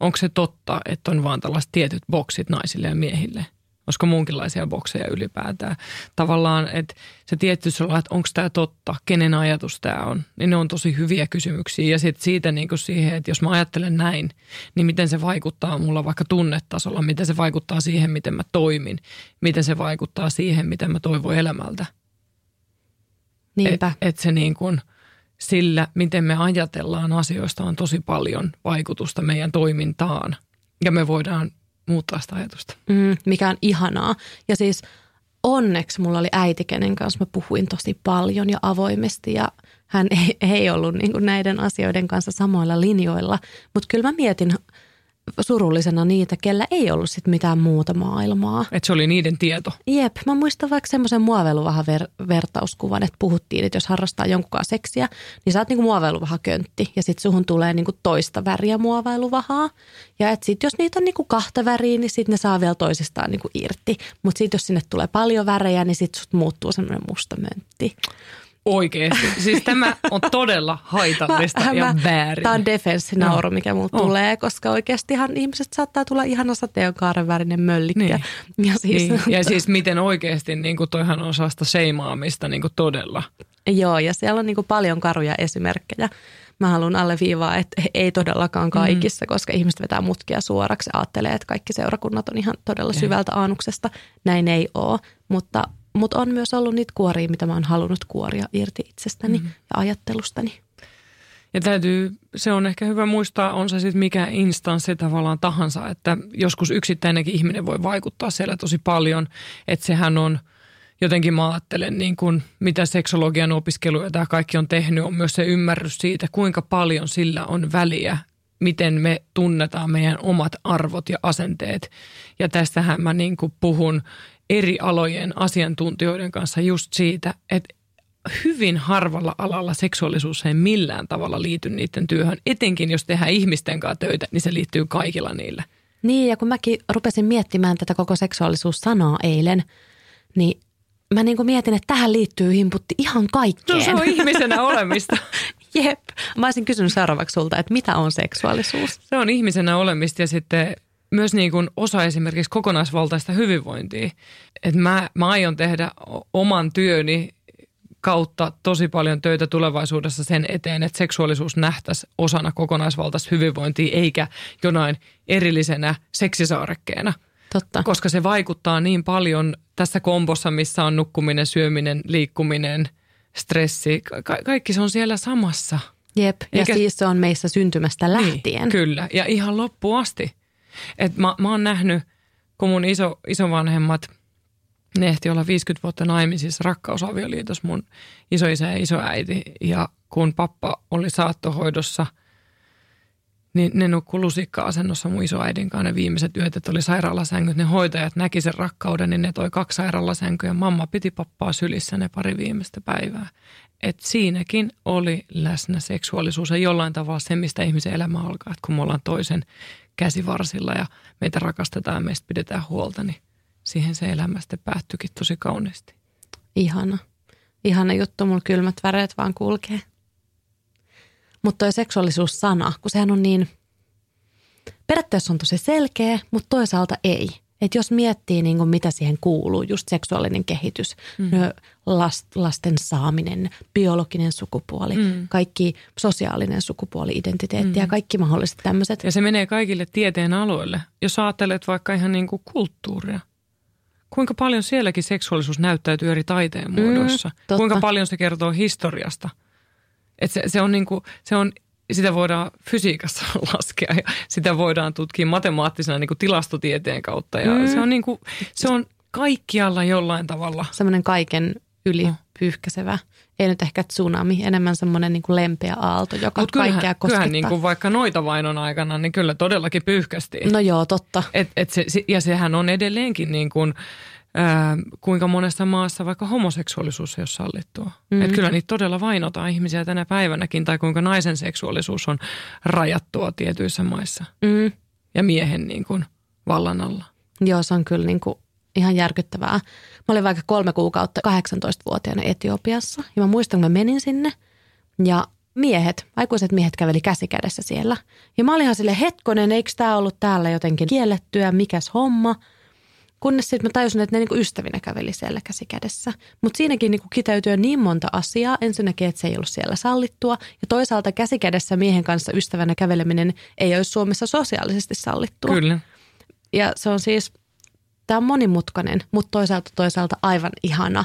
Onko se totta, että on vaan tällaiset tietyt boksit naisille ja miehille? Olisiko muunkinlaisia bokseja ylipäätään? Tavallaan, että se tietty sellainen, että onko tämä totta, kenen ajatus tämä on, niin ne on tosi hyviä kysymyksiä. Ja sitten siitä niin kuin siihen, että jos mä ajattelen näin, niin miten se vaikuttaa mulla vaikka tunnetasolla, miten se vaikuttaa siihen, miten mä toimin, miten se vaikuttaa siihen, miten mä toivon elämältä. Niinpä. Että et se niin kuin, sillä, miten me ajatellaan asioista, on tosi paljon vaikutusta meidän toimintaan. Ja me voidaan muuttaa sitä ajatusta. Mm, mikä on ihanaa. Ja siis onneksi mulla oli äiti, kenen kanssa mä puhuin tosi paljon ja avoimesti ja hän ei, ei ollut niin näiden asioiden kanssa samoilla linjoilla. Mutta kyllä mä mietin surullisena niitä, kellä ei ollut sit mitään muuta maailmaa. Että se oli niiden tieto. Jep, mä muistan vaikka semmoisen muoveiluvahan ver- vertauskuvan, että puhuttiin, että jos harrastaa jonkun seksiä, niin sä oot niinku muoveiluvaha köntti ja sit suhun tulee niinku toista väriä muoveiluvahaa. Ja et sit jos niitä on niinku kahta väriä, niin sit ne saa vielä toisistaan niinku irti. Mutta sit jos sinne tulee paljon värejä, niin sit sut muuttuu semmoinen musta möntti. Oikeasti. Siis tämä on todella (laughs) haitallista mä, ja mä, väärin. Tämä on defenssinauru, mikä mulla oh. tulee, koska oikeastihan ihmiset saattaa tulla ihana sateenkaaren värinen möllikkä. Niin. Ja, siis, niin. ja siis miten oikeasti, niin kuin toihan on sellaista seimaamista niin kuin todella. Joo, ja siellä on niin kuin paljon karuja esimerkkejä. Mä haluan alleviivaa, että ei todellakaan kaikissa, mm. koska ihmiset vetää mutkia suoraksi ja ajattelee, että kaikki seurakunnat on ihan todella syvältä aanuksesta. Näin ei ole, mutta mutta on myös ollut niitä kuoria, mitä mä oon halunnut kuoria irti itsestäni mm. ja ajattelustani. Ja täytyy, se on ehkä hyvä muistaa, on se sitten mikä instanssi tavallaan tahansa, että joskus yksittäinenkin ihminen voi vaikuttaa siellä tosi paljon, että sehän on jotenkin mä ajattelen niin kuin, mitä seksologian opiskelu ja tämä kaikki on tehnyt, on myös se ymmärrys siitä, kuinka paljon sillä on väliä, miten me tunnetaan meidän omat arvot ja asenteet. Ja tästähän mä niin kuin puhun eri alojen asiantuntijoiden kanssa just siitä, että hyvin harvalla alalla seksuaalisuus ei millään tavalla liity niiden työhön. Etenkin jos tehdään ihmisten kanssa töitä, niin se liittyy kaikilla niille. Niin ja kun mäkin rupesin miettimään tätä koko seksuaalisuussanaa eilen, niin mä niin kuin mietin, että tähän liittyy himputti ihan kaikkeen. No se on ihmisenä (laughs) olemista. Jep. Mä olisin kysynyt seuraavaksi sulta, että mitä on seksuaalisuus? Se on ihmisenä olemista ja sitten myös niin kuin osa esimerkiksi kokonaisvaltaista hyvinvointia. Että mä, mä aion tehdä oman työni kautta tosi paljon töitä tulevaisuudessa sen eteen, että seksuaalisuus nähtäisi osana kokonaisvaltaista hyvinvointia eikä jonain erillisenä seksisaarekkeena. Totta. Koska se vaikuttaa niin paljon tässä kombossa, missä on nukkuminen, syöminen, liikkuminen, stressi. Ka- kaikki se on siellä samassa. Jep, ja Eikä... siis se on meissä syntymästä niin, lähtien. Niin, kyllä, ja ihan loppuun asti. Et mä, mä oon nähnyt, kun mun iso, isovanhemmat, ne ehti olla 50 vuotta naimisissa rakkausavioliitossa mun isoisä ja isoäiti. Ja kun pappa oli saattohoidossa, niin ne nukkui lusikka-asennossa mun isoäidin kanssa ne viimeiset yöt, että oli sairaalasängyt. Ne hoitajat näki sen rakkauden, niin ne toi kaksi sairaalasänkyä. Mamma piti pappaa sylissä ne pari viimeistä päivää. Et siinäkin oli läsnä seksuaalisuus ja jollain tavalla se, mistä ihmisen elämä alkaa. Että kun me ollaan toisen käsivarsilla ja meitä rakastetaan ja meistä pidetään huolta, niin siihen se elämä sitten päättyikin tosi kauniisti. Ihana. Ihana juttu, mulla kylmät väreet vaan kulkee. Mutta toi seksuaalisuus-sana, kun sehän on niin, periaatteessa on tosi selkeä, mutta toisaalta ei – että jos miettii niin kuin mitä siihen kuuluu, just seksuaalinen kehitys, mm. last, lasten saaminen, biologinen sukupuoli, mm. kaikki sosiaalinen sukupuoli-identiteetti mm. ja kaikki mahdolliset tämmöiset. Ja se menee kaikille tieteen aloille. Jos ajattelet vaikka ihan niin kuin kulttuuria, kuinka paljon sielläkin seksuaalisuus näyttäytyy eri taiteen mm, muodoissa? Mm, kuinka paljon se kertoo historiasta? Et se, se, on niin kuin, se on sitä voidaan fysiikassa (laughs) laskea ja sitä voidaan tutkia matemaattisena niin kuin tilastotieteen kautta. Ja mm. se, on niin kuin, se on kaikkialla jollain tavalla. Semmoinen kaiken yli no. pyyhkäsevä. Ei nyt ehkä tsunami, enemmän semmoinen niin kuin lempeä aalto, joka Mut kyllähän, kaikkea koskettaa. Kyllähän niin kuin vaikka noita vainon aikana, niin kyllä todellakin pyyhkästiin. No joo, totta. Et, et se, ja sehän on edelleenkin niin kuin – ää, kuinka monessa maassa vaikka homoseksuaalisuus ei ole sallittua. Mm-hmm. Että kyllä niitä todella vainotaan ihmisiä tänä päivänäkin, tai kuinka naisen seksuaalisuus on rajattua tietyissä maissa. Mm-hmm. Ja miehen niin kuin vallan alla. Joo, se on kyllä niin kuin ihan järkyttävää. Mä olin vaikka kolme kuukautta 18-vuotiaana Etiopiassa, ja mä muistan, kun mä menin sinne, ja miehet, aikuiset miehet käveli käsi kädessä siellä. Ja mä olin ihan sille hetkonen, eikö tämä ollut täällä jotenkin kiellettyä, mikäs homma. Kunnes sitten mä tajusin, että ne niinku ystävinä käveli siellä käsi kädessä. Mutta siinäkin niinku kiteytyy niin monta asiaa. Ensinnäkin, että se ei ollut siellä sallittua. Ja toisaalta käsi kädessä miehen kanssa ystävänä käveleminen ei olisi Suomessa sosiaalisesti sallittua. Kyllä. Ja se on siis, tämä on monimutkainen, mutta toisaalta toisaalta aivan ihana,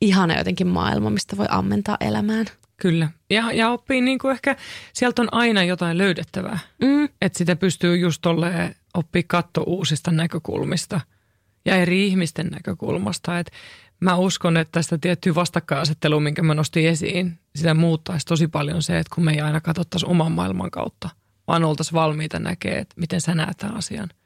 ihana jotenkin maailma, mistä voi ammentaa elämään. Kyllä. Ja, ja oppii niin kuin ehkä, sieltä on aina jotain löydettävää. Mm. Että sitä pystyy just tolleen oppii katto uusista näkökulmista ja eri ihmisten näkökulmasta. Et mä uskon, että tästä tiettyä vastakkainasettelua, minkä mä nostin esiin, sitä muuttaisi tosi paljon se, että kun me ei aina katsottaisi oman maailman kautta, vaan oltaisiin valmiita näkemään, että miten sä näet tämän asian –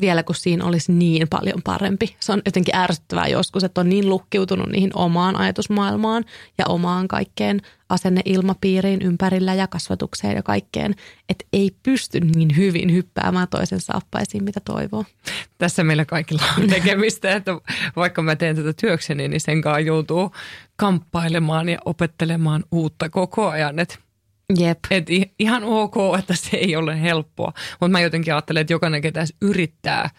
vielä kun siinä olisi niin paljon parempi. Se on jotenkin ärsyttävää joskus, että on niin lukkiutunut niihin omaan ajatusmaailmaan ja omaan kaikkeen asenneilmapiiriin ympärillä ja kasvatukseen ja kaikkeen, että ei pysty niin hyvin hyppäämään toisen saappaisiin, mitä toivoo. Tässä meillä kaikilla on tekemistä, että vaikka mä teen tätä työkseni, niin sen kanssa joutuu kamppailemaan ja opettelemaan uutta koko ajan, että Jep. Et ihan ok, että se ei ole helppoa, mutta mä jotenkin ajattelen, että jokainen ketä yrittää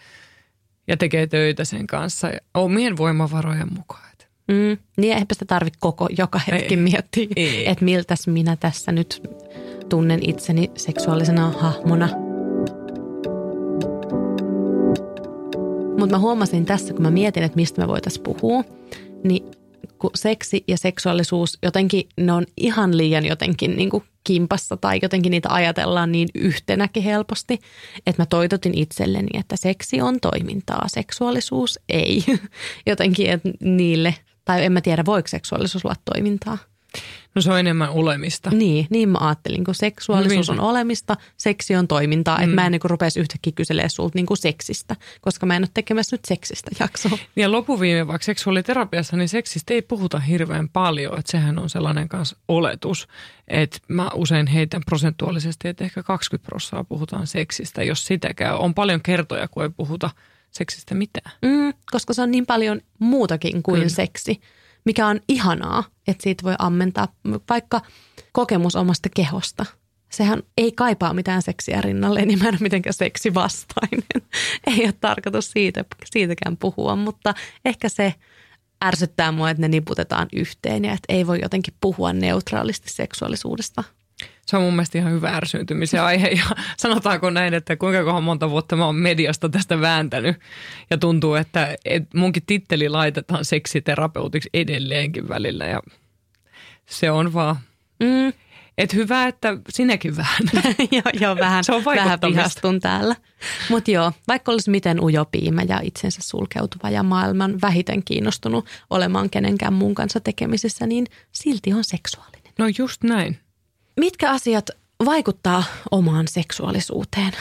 ja tekee töitä sen kanssa omien voimavarojen mukaan. Mm, niin ehkä sitä tarvitse koko joka hetki ei, miettiä, että miltäs minä tässä nyt tunnen itseni seksuaalisena hahmona. Mutta mä huomasin tässä, kun mä mietin, että mistä me voitaisiin puhua, niin kun seksi ja seksuaalisuus jotenkin, ne on ihan liian jotenkin niin kuin kimpassa tai jotenkin niitä ajatellaan niin yhtenäkin helposti, että mä toitotin itselleni, että seksi on toimintaa, seksuaalisuus ei. (laughs) Jotenkin, että niille, tai en mä tiedä voiko seksuaalisuus olla toimintaa. No se on enemmän olemista. Niin, niin mä ajattelin, kun seksuaalisuus on olemista, seksi on toimintaa, mm. että mä en niin rupesi yhtäkkiä kyselemään sulta niin kuin seksistä, koska mä en ole tekemässä nyt seksistä jaksoa. (laughs) Ja lopuviime vaikka seksuaaliterapiassa, niin seksistä ei puhuta hirveän paljon, että sehän on sellainen kanssa oletus, että mä usein heitän prosentuaalisesti, että ehkä 20 prosenttia puhutaan seksistä, jos sitäkään. On paljon kertoja, kun ei puhuta seksistä mitään. Mm, koska se on niin paljon muutakin kuin Kyllä. seksi mikä on ihanaa, että siitä voi ammentaa vaikka kokemus omasta kehosta. Sehän ei kaipaa mitään seksiä rinnalle, niin mä en ole mitenkään seksivastainen. (laughs) ei ole tarkoitus siitä, siitäkään puhua, mutta ehkä se ärsyttää mua, että ne niputetaan yhteen ja että ei voi jotenkin puhua neutraalisti seksuaalisuudesta – se on mun mielestä ihan hyvä ärsyyntymisen aihe. Ja (laughs) sanotaanko näin, että kuinka monta vuotta mä oon mediasta tästä vääntänyt. Ja tuntuu, että et munkin titteli laitetaan seksiterapeutiksi edelleenkin välillä. Ja se on vaan... Mm. Et hyvä, että sinäkin vähän. (laughs) joo, joo, vähän, se on vähän vihastun täällä. Mutta joo, vaikka olisi miten ujopiimä ja itsensä sulkeutuva ja maailman vähiten kiinnostunut olemaan kenenkään muun kanssa tekemisissä, niin silti on seksuaalinen. No just näin. Mitkä asiat vaikuttaa omaan seksuaalisuuteen?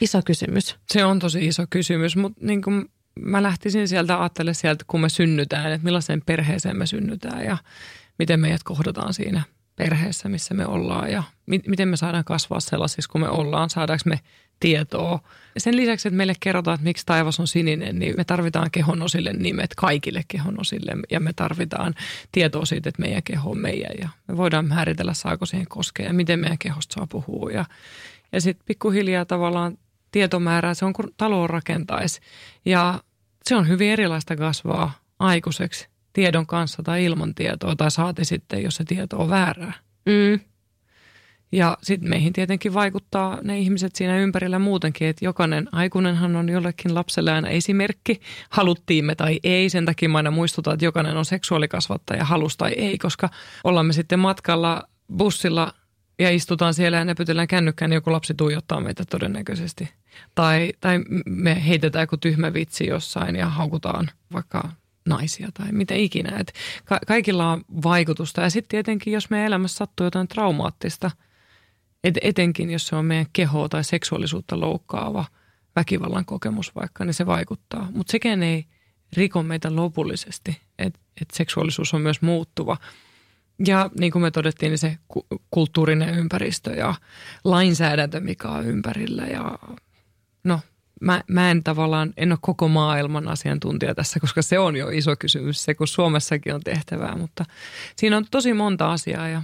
Iso kysymys. Se on tosi iso kysymys, mutta niin kuin mä lähtisin sieltä ajattelemaan sieltä, kun me synnytään, että millaiseen perheeseen me synnytään ja miten meidät kohdataan siinä perheessä, missä me ollaan ja mi- miten me saadaan kasvaa sellaisissa, kun me ollaan. Saadaanko me tietoa. Sen lisäksi, että meille kerrotaan, että miksi taivas on sininen, niin me tarvitaan kehonosille nimet kaikille kehonosille ja me tarvitaan tietoa siitä, että meidän keho on meidän ja me voidaan määritellä, saako siihen koskea ja miten meidän kehosta saa puhua. Ja, ja sitten pikkuhiljaa tavallaan tietomäärää, se on kuin taloon rakentaisi ja se on hyvin erilaista kasvaa aikuiseksi tiedon kanssa tai ilman tietoa tai saati sitten, jos se tieto on väärää. Mm. Ja sitten meihin tietenkin vaikuttaa ne ihmiset siinä ympärillä muutenkin, että jokainen aikuinenhan on jollekin lapselle aina esimerkki, haluttiin me tai ei. Sen takia mä aina muistutan, että jokainen on seksuaalikasvattaja, halus tai ei, koska ollaan me sitten matkalla bussilla ja istutaan siellä ja näpytellään kännykkään, niin joku lapsi tuijottaa meitä todennäköisesti. Tai, tai me heitetään joku tyhmä vitsi jossain ja haukutaan vaikka naisia tai mitä ikinä. Et ka- kaikilla on vaikutusta ja sitten tietenkin, jos meidän elämässä sattuu jotain traumaattista – et etenkin, jos se on meidän kehoa tai seksuaalisuutta loukkaava väkivallan kokemus vaikka, niin se vaikuttaa. Mutta sekään ei riko meitä lopullisesti, että et seksuaalisuus on myös muuttuva. Ja niin kuin me todettiin, niin se kulttuurinen ympäristö ja lainsäädäntö, mikä on ympärillä ja no mä, mä en tavallaan, en ole koko maailman asiantuntija tässä, koska se on jo iso kysymys, se kun Suomessakin on tehtävää, mutta siinä on tosi monta asiaa ja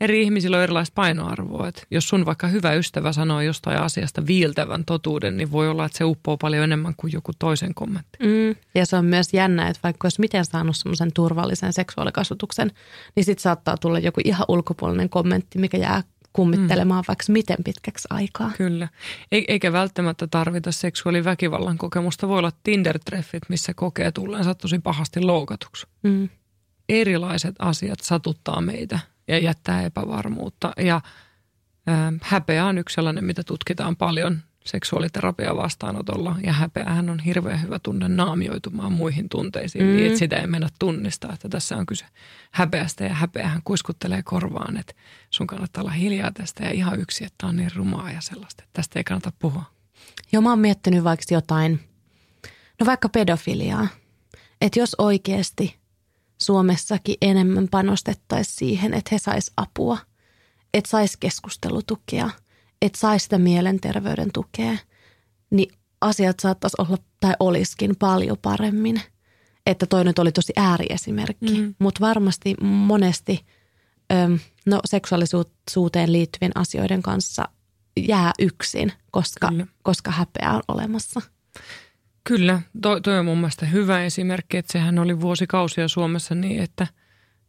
eri ihmisillä on erilaista painoarvoa. Että jos sun vaikka hyvä ystävä sanoo jostain asiasta viiltävän totuuden, niin voi olla, että se uppoo paljon enemmän kuin joku toisen kommentti. Mm. Ja se on myös jännä, että vaikka olisi miten saanut semmoisen turvallisen seksuaalikasvatuksen, niin sitten saattaa tulla joku ihan ulkopuolinen kommentti, mikä jää kummittelemaan mm. vaikka miten pitkäksi aikaa. Kyllä. Eikä välttämättä tarvita seksuaaliväkivallan kokemusta. Voi olla Tinder-treffit, missä kokee tulleensa tosi pahasti loukatuksi. Mm. Erilaiset asiat satuttaa meitä ja jättää epävarmuutta. Ja ää, häpeä on yksi sellainen, mitä tutkitaan paljon seksuaaliterapia vastaanotolla. Ja häpeähän on hirveän hyvä tunne naamioitumaan muihin tunteisiin mm. niin, että sitä ei mennä tunnistaa, että tässä on kyse häpeästä. Ja häpeähän kuiskuttelee korvaan, että sun kannattaa olla hiljaa tästä ja ihan yksi, että on niin rumaa ja sellaista, että tästä ei kannata puhua. Joo, mä oon miettinyt vaikka jotain, no vaikka pedofiliaa. Että jos oikeasti Suomessakin enemmän panostettaisiin siihen, että he sais apua, että sais keskustelutukea, että sais sitä mielenterveyden tukea, niin asiat saattaisi olla tai olisikin paljon paremmin. Että toi nyt oli tosi ääriesimerkki, mm. mutta varmasti monesti no, seksuaalisuuteen liittyvien asioiden kanssa jää yksin, koska, koska häpeä on olemassa. Kyllä, toi, toi on mun mielestä hyvä esimerkki, että sehän oli vuosikausia Suomessa niin, että,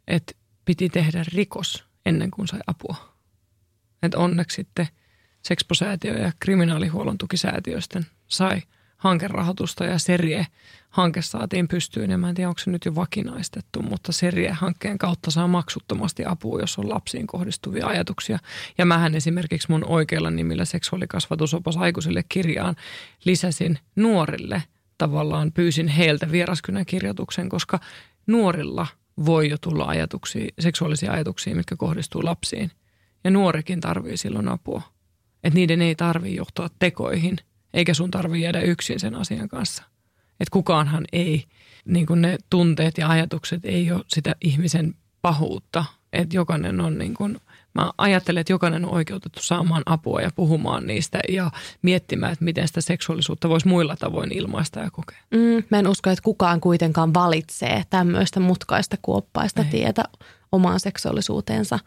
että piti tehdä rikos ennen kuin sai apua. Että onneksi sitten Sexpo-säätiö ja kriminaalihuollon tukisäätiöisten sai hankerahoitusta ja Serie hanke saatiin pystyyn. Ja mä en tiedä, onko se nyt jo vakinaistettu, mutta Serie-hankkeen kautta saa maksuttomasti apua, jos on lapsiin kohdistuvia ajatuksia. Ja mähän esimerkiksi mun oikealla nimillä seksuaalikasvatusopas aikuisille kirjaan lisäsin nuorille tavallaan pyysin heiltä vieraskynän kirjoituksen, koska nuorilla voi jo tulla ajatuksia, seksuaalisia ajatuksia, mitkä kohdistuu lapsiin. Ja nuorikin tarvii silloin apua. Että niiden ei tarvii johtaa tekoihin, eikä sun tarvii jäädä yksin sen asian kanssa. Että kukaanhan ei, niin kuin ne tunteet ja ajatukset ei ole sitä ihmisen pahuutta. Että jokainen on niin kuin, mä ajattelen, että jokainen on oikeutettu saamaan apua ja puhumaan niistä ja miettimään, että miten sitä seksuaalisuutta voisi muilla tavoin ilmaista ja kokea. Mm, mä en usko, että kukaan kuitenkaan valitsee tämmöistä mutkaista kuoppaista ei. tietä omaan seksuaalisuuteensa.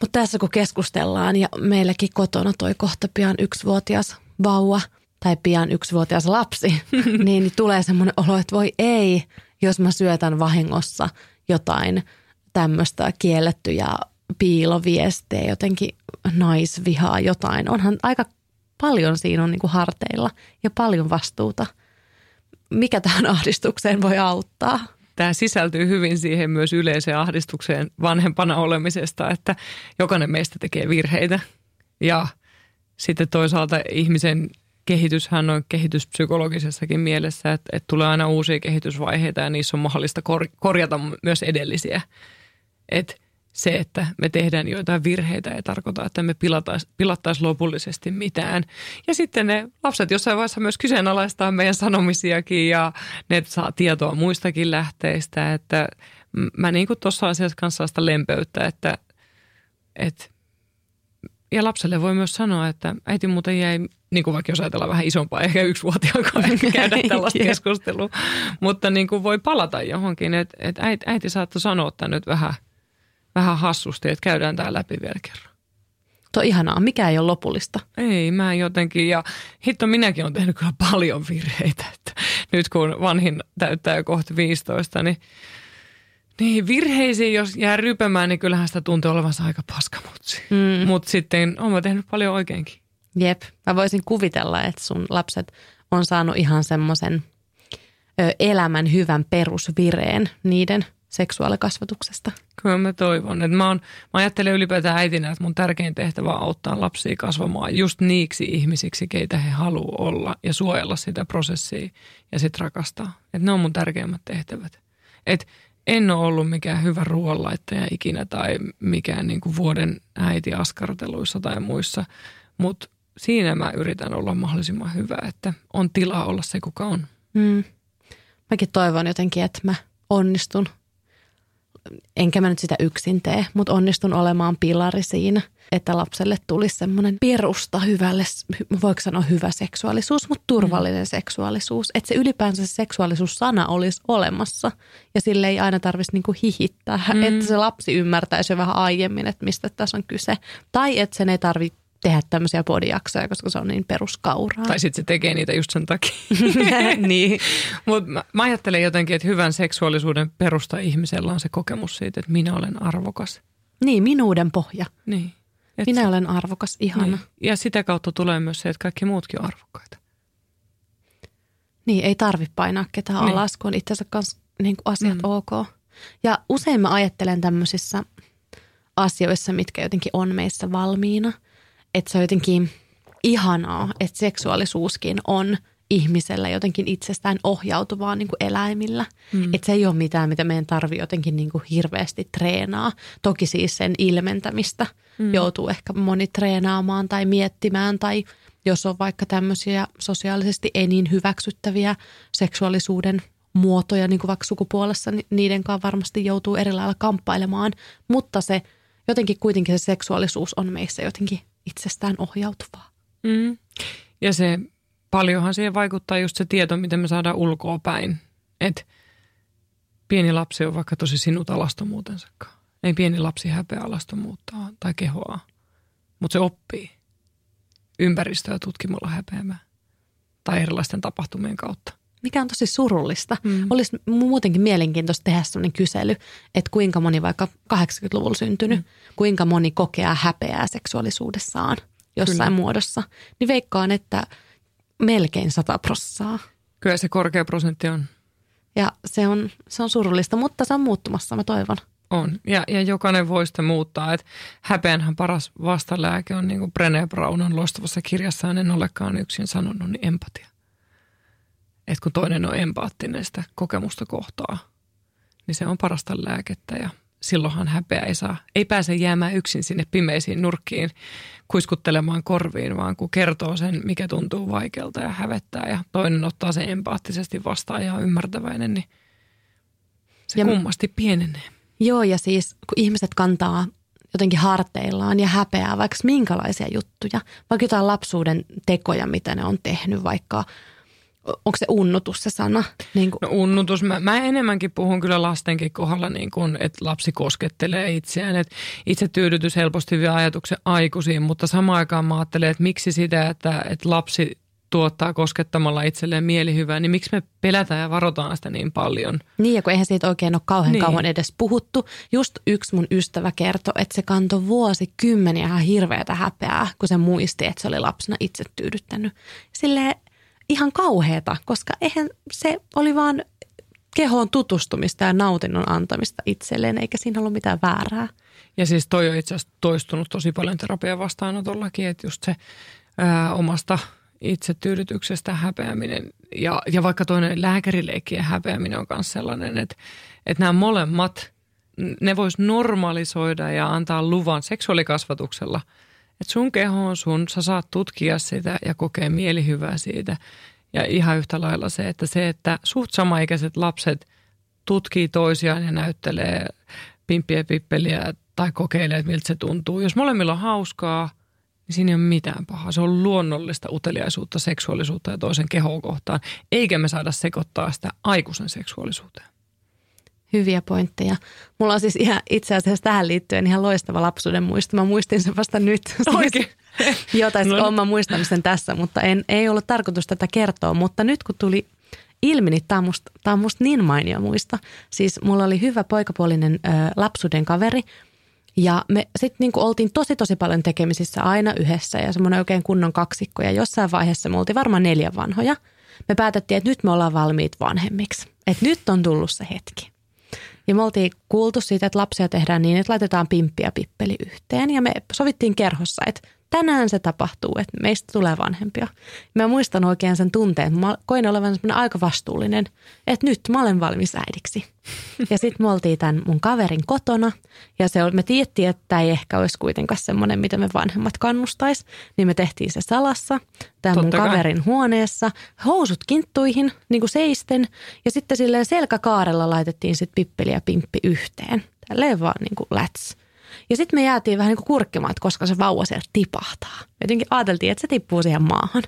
Mutta tässä kun keskustellaan ja meilläkin kotona toi kohta pian yksivuotias vauva tai pian yksivuotias lapsi, (laughs) niin tulee semmoinen olo, että voi ei, jos mä syötän vahingossa jotain tämmöistä kiellettyjä piiloviestejä, jotenkin naisvihaa jotain. Onhan aika paljon siinä on niin kuin harteilla ja paljon vastuuta. Mikä tähän ahdistukseen voi auttaa? Tämä sisältyy hyvin siihen myös yleiseen ahdistukseen vanhempana olemisesta, että jokainen meistä tekee virheitä. Ja sitten toisaalta ihmisen kehityshän on kehityspsykologisessakin mielessä, että, että tulee aina uusia kehitysvaiheita ja niissä on mahdollista kor- korjata myös edellisiä. Että se, että me tehdään joitain virheitä ei tarkoita, että me pilattaisiin pilattais lopullisesti mitään. Ja sitten ne lapset jossain vaiheessa myös kyseenalaistaa meidän sanomisiakin ja ne saa tietoa muistakin lähteistä. Että mä niin kuin tuossa asiassa kanssa sitä lempeyttä, että, että ja lapselle voi myös sanoa, että äiti muuten jäi, niin kuin vaikka jos ajatellaan vähän isompaa, ehkä yksivuotiaakaan ehkä (laughs) käydä tällaista keskustelua, mutta niin kuin voi palata johonkin, että, että äiti, äiti saattoi sanoa tämän nyt vähän – vähän hassusti, että käydään tämä läpi vielä kerran. Tuo ihanaa, mikä ei ole lopullista. Ei, mä jotenkin, ja hitto minäkin olen tehnyt kyllä paljon virheitä, että nyt kun vanhin täyttää jo kohta 15, niin niin, virheisiin, jos jää rypemään, niin kyllähän sitä tuntee olevansa aika paskamutsi. Mm. Mutta sitten olen tehnyt paljon oikeinkin. Jep, mä voisin kuvitella, että sun lapset on saanut ihan semmoisen elämän hyvän perusvireen niiden – seksuaalikasvatuksesta? Kyllä mä toivon. Että mä, on, mä ajattelen ylipäätään äitinä, että mun tärkein tehtävä on auttaa lapsia kasvamaan just niiksi ihmisiksi, keitä he haluaa olla ja suojella sitä prosessia ja sitten rakastaa. Että ne on mun tärkeimmät tehtävät. Että en ole ollut mikään hyvä ruoanlaittaja ikinä tai mikään niin kuin vuoden äiti askarteluissa tai muissa, mutta siinä mä yritän olla mahdollisimman hyvä, että on tilaa olla se, kuka on. Mm. Mäkin toivon jotenkin, että mä onnistun enkä mä nyt sitä yksin tee, mutta onnistun olemaan pilari siinä, että lapselle tulisi semmoinen perusta hyvälle, voiko sanoa hyvä seksuaalisuus, mutta turvallinen mm. seksuaalisuus. Että se ylipäänsä se seksuaalisuussana olisi olemassa ja sille ei aina tarvitsisi niinku hihittää, mm. että se lapsi ymmärtäisi jo vähän aiemmin, että mistä tässä on kyse. Tai että sen ei tarvitse tehdä tämmöisiä podijaksoja, koska se on niin peruskauraa. Tai sitten se tekee niitä just sen takia. (laughs) niin. Mutta mä, mä ajattelen jotenkin, että hyvän seksuaalisuuden perusta ihmisellä on se kokemus siitä, että minä olen arvokas. Niin, minuuden pohja. Niin. Et minä se, olen arvokas, ihana. Niin. Ja sitä kautta tulee myös se, että kaikki muutkin on arvokkaita. Niin, ei tarvitse painaa ketään niin. alas, kun on itsensä kanssa niin kuin asiat mm. ok. Ja usein mä ajattelen tämmöisissä asioissa, mitkä jotenkin on meissä valmiina – että se on jotenkin ihanaa, että seksuaalisuuskin on ihmisellä jotenkin itsestään ohjautuvaa niin kuin eläimillä. Mm. Että se ei ole mitään, mitä meidän tarvii jotenkin niin kuin hirveästi treenaa. Toki siis sen ilmentämistä mm. joutuu ehkä moni treenaamaan tai miettimään tai jos on vaikka tämmöisiä sosiaalisesti ei niin hyväksyttäviä seksuaalisuuden muotoja, niin kuin vaikka sukupuolessa, niin niiden kanssa varmasti joutuu eri lailla kamppailemaan. Mutta se jotenkin kuitenkin se seksuaalisuus on meissä jotenkin itsestään ohjautuvaa. Mm. Ja se paljonhan siihen vaikuttaa just se tieto, miten me saadaan ulkoa päin. Että pieni lapsi on vaikka tosi sinut alastomuutensa. Ei pieni lapsi häpeä alastomuutta tai kehoa, mutta se oppii ympäristöä tutkimalla häpeämään tai erilaisten tapahtumien kautta. Mikä on tosi surullista. Mm. Olisi muutenkin mielenkiintoista tehdä sellainen kysely, että kuinka moni vaikka 80-luvulla syntynyt, mm. kuinka moni kokee häpeää seksuaalisuudessaan jossain Kyllä. muodossa. Niin veikkaan, että melkein 100 prossaa. Kyllä se korkea prosentti on. Ja se on, se on surullista, mutta se on muuttumassa, mä toivon. On. Ja, ja jokainen voi sitä muuttaa. Et häpeänhän paras vastalääke on, niin kuin Brené Brown on loistavassa kirjassaan, en olekaan yksin sanonut, niin empatia että kun toinen on empaattinen sitä kokemusta kohtaa, niin se on parasta lääkettä ja silloinhan häpeä ei saa, ei pääse jäämään yksin sinne pimeisiin nurkkiin kuiskuttelemaan korviin, vaan kun kertoo sen, mikä tuntuu vaikealta ja hävettää ja toinen ottaa sen empaattisesti vastaan ja on ymmärtäväinen, niin se ja kummasti pienenee. Joo ja siis kun ihmiset kantaa jotenkin harteillaan ja häpeää vaikka minkälaisia juttuja, vaikka jotain lapsuuden tekoja, mitä ne on tehnyt, vaikka – onko se unnutus se sana? Niin kuin. No unnutus, mä, mä enemmänkin puhun kyllä lastenkin kohdalla, niin kuin, että lapsi koskettelee itseään. Että itse tyydytys helposti vie ajatuksen aikuisiin, mutta samaan aikaan mä ajattelen, että miksi sitä, että, että lapsi tuottaa koskettamalla itselleen mielihyvää, niin miksi me pelätään ja varotaan sitä niin paljon? Niin, ja kun eihän siitä oikein ole kauhean niin. kauan edes puhuttu. Just yksi mun ystävä kertoi, että se kantoi vuosikymmeniä ihan hirveätä häpeää, kun se muisti, että se oli lapsena itse tyydyttänyt. Silleen, ihan kauheata, koska eihän se oli vaan kehoon tutustumista ja nautinnon antamista itselleen, eikä siinä ollut mitään väärää. Ja siis toi on itse asiassa toistunut tosi paljon terapian vastaanotollakin, että just se ää, omasta itsetyydytyksestä häpeäminen ja, ja vaikka toinen lääkärileikkien häpeäminen on myös sellainen, että, että nämä molemmat, ne vois normalisoida ja antaa luvan seksuaalikasvatuksella – että sun keho on sun, sä saat tutkia sitä ja kokea mielihyvää siitä. Ja ihan yhtä lailla se, että se, että suht samaikäiset lapset tutkii toisiaan ja näyttelee pimppiä pippeliä tai kokeilee, että miltä se tuntuu. Jos molemmilla on hauskaa, niin siinä ei ole mitään pahaa. Se on luonnollista uteliaisuutta, seksuaalisuutta ja toisen kehoa kohtaan. Eikä me saada sekoittaa sitä aikuisen seksuaalisuuteen. Hyviä pointteja. Mulla on siis ihan itse asiassa tähän liittyen ihan loistava lapsuuden muisto. Mä muistin sen vasta nyt. (laughs) Oikein? Joo, tai no. mä muistan sen tässä, mutta en, ei ollut tarkoitus tätä kertoa. Mutta nyt kun tuli ilmi, niin tämä on musta, tää on musta niin mainio muista. Siis mulla oli hyvä poikapuolinen ö, lapsuuden kaveri – ja me sitten niin oltiin tosi tosi paljon tekemisissä aina yhdessä ja semmoinen oikein kunnon kaksikko. Ja jossain vaiheessa me oltiin varmaan neljä vanhoja. Me päätettiin, että nyt me ollaan valmiit vanhemmiksi. Että nyt on tullut se hetki. Ja me oltiin kuultu siitä, että lapsia tehdään niin, että laitetaan pimppi ja pippeli yhteen. Ja me sovittiin kerhossa, että tänään se tapahtuu, että meistä tulee vanhempia. Mä muistan oikein sen tunteen. Mä koin olevan aika vastuullinen, että nyt mä olen valmis äidiksi. Ja sitten me oltiin tämän mun kaverin kotona ja se, me tiedettiin, että tämä ei ehkä olisi kuitenkaan semmoinen, mitä me vanhemmat kannustais. Niin me tehtiin se salassa, tämän mun kaverin huoneessa, housut kinttuihin, niin kuin seisten. Ja sitten silleen selkäkaarella laitettiin sitten pippeli ja pimppi yhteen Tälleen vaan niin kuin läts. Ja sitten me jäätiin vähän niin kuin kurkkimaan, että koska se vauva sieltä tipahtaa. Jotenkin ajateltiin, että se tippuu siihen maahan.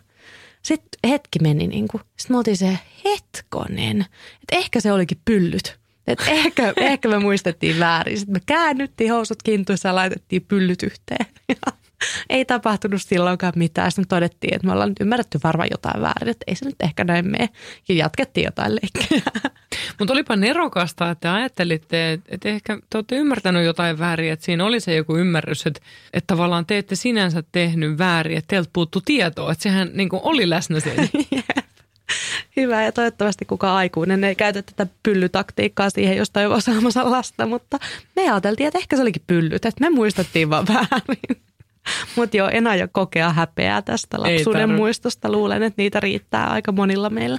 Sitten hetki meni niin kuin, sitten me oltiin se hetkonen, että ehkä se olikin pyllyt. Että ehkä, (laughs) ehkä me muistettiin väärin. Sitten me käännyttiin housut kintuissa ja laitettiin pyllyt yhteen. (laughs) (laughs) ei tapahtunut silloinkaan mitään. Sitten todettiin, että me ollaan nyt ymmärretty varmaan jotain väärin, että ei se nyt ehkä näin mene. Ja jatkettiin jotain leikkejä. (laughs) Mutta olipa nerokasta, että ajattelitte, että, ehkä te olette ymmärtänyt jotain väärin, että siinä oli se joku ymmärrys, että, että tavallaan te ette sinänsä tehnyt väärin, että teiltä puuttu tietoa, että sehän niin oli läsnä siellä. (laughs) Hyvä ja toivottavasti kukaan aikuinen ei käytä tätä pyllytaktiikkaa siihen, josta ei ole saamassa lasta, mutta me ajateltiin, että ehkä se olikin pyllyt, että me muistettiin vaan väärin. (laughs) Mutta joo, en aio kokea häpeää tästä lapsuuden muistosta. Luulen, että niitä riittää aika monilla meillä.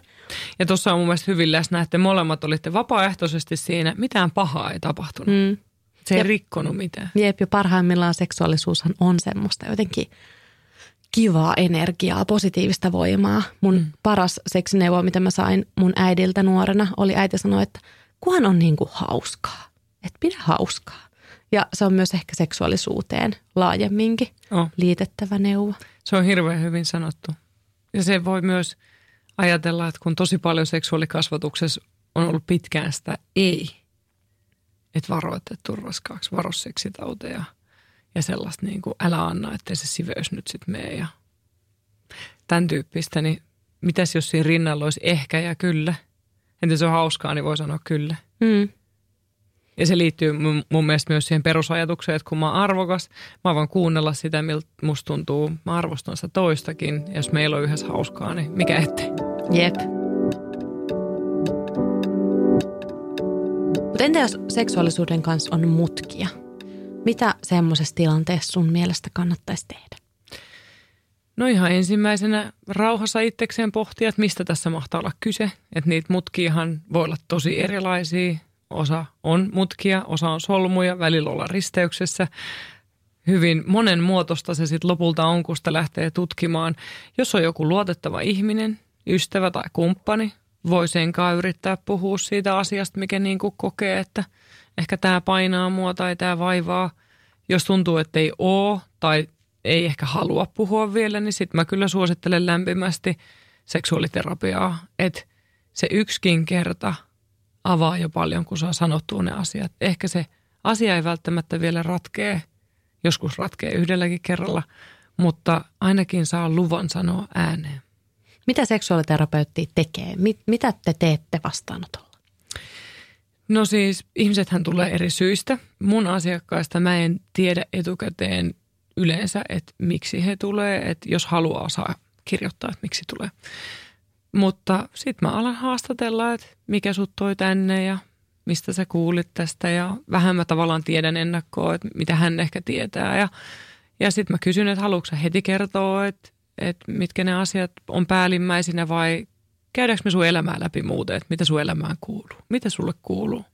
Ja tuossa on mun mielestä hyvin läsnä, että molemmat olitte vapaaehtoisesti siinä. Mitään pahaa ei tapahtunut. Mm. Se ei Jep. rikkonut mitään. Jep, jo parhaimmillaan seksuaalisuushan on semmoista jotenkin kivaa energiaa, positiivista voimaa. Mun mm. paras seksineuvo, mitä mä sain mun äidiltä nuorena, oli äiti sanoi, että kuhan on niin kuin hauskaa. Että pidä hauskaa. Ja se on myös ehkä seksuaalisuuteen laajemminkin oh. liitettävä neuvo. Se on hirveän hyvin sanottu. Ja se voi myös ajatella, että kun tosi paljon seksuaalikasvatuksessa on ollut pitkään sitä ei, että varo, että turvaskaaksi, varo seksitauteja ja sellaista niin kuin älä anna, ettei se siveys nyt sitten mene ja tämän tyyppistä, niin mitäs jos siinä rinnalla olisi ehkä ja kyllä? Entä se on hauskaa, niin voi sanoa kyllä. Mm. Ja se liittyy mun, mun mielestä myös siihen perusajatukseen, että kun mä oon arvokas, mä voin kuunnella sitä, miltä musta tuntuu. Mä arvostan sitä toistakin. Ja jos meillä on yhdessä hauskaa, niin mikä ettei. Jep. Mutta entä jos seksuaalisuuden kanssa on mutkia? Mitä semmoisessa tilanteessa sun mielestä kannattaisi tehdä? No ihan ensimmäisenä rauhassa itsekseen pohtia, että mistä tässä mahtaa olla kyse. Että niitä mutkiahan voi olla tosi erilaisia Osa on mutkia, osa on solmuja, välillä olla risteyksessä. Hyvin monen muotosta se sitten lopulta on, kun sitä lähtee tutkimaan. Jos on joku luotettava ihminen, ystävä tai kumppani, voi senkaan yrittää puhua siitä asiasta, mikä niin kuin kokee, että ehkä tämä painaa mua tai tämä vaivaa. Jos tuntuu, että ei ole tai ei ehkä halua puhua vielä, niin sitten mä kyllä suosittelen lämpimästi seksuaaliterapiaa. Että se yksikin kerta – avaa jo paljon, kun saa sanottua ne asiat. Ehkä se asia ei välttämättä vielä ratkee, joskus ratkee yhdelläkin kerralla, mutta ainakin saa luvan sanoa ääneen. Mitä seksuaaliterapeutti tekee? Mit, mitä te teette vastaanotolla? No siis ihmisethän tulee eri syistä. Mun asiakkaista mä en tiedä etukäteen yleensä, että miksi he tulee. Että jos haluaa, saa kirjoittaa, että miksi tulee. Mutta sitten mä alan haastatella, että mikä sut toi tänne ja mistä sä kuulit tästä ja vähän mä tavallaan tiedän ennakkoa, että mitä hän ehkä tietää. Ja, ja sitten mä kysyn, että haluatko heti kertoa, että, että mitkä ne asiat on päällimmäisinä vai käydäänkö me sun elämää läpi muuten, että mitä sun elämään kuuluu, mitä sulle kuuluu.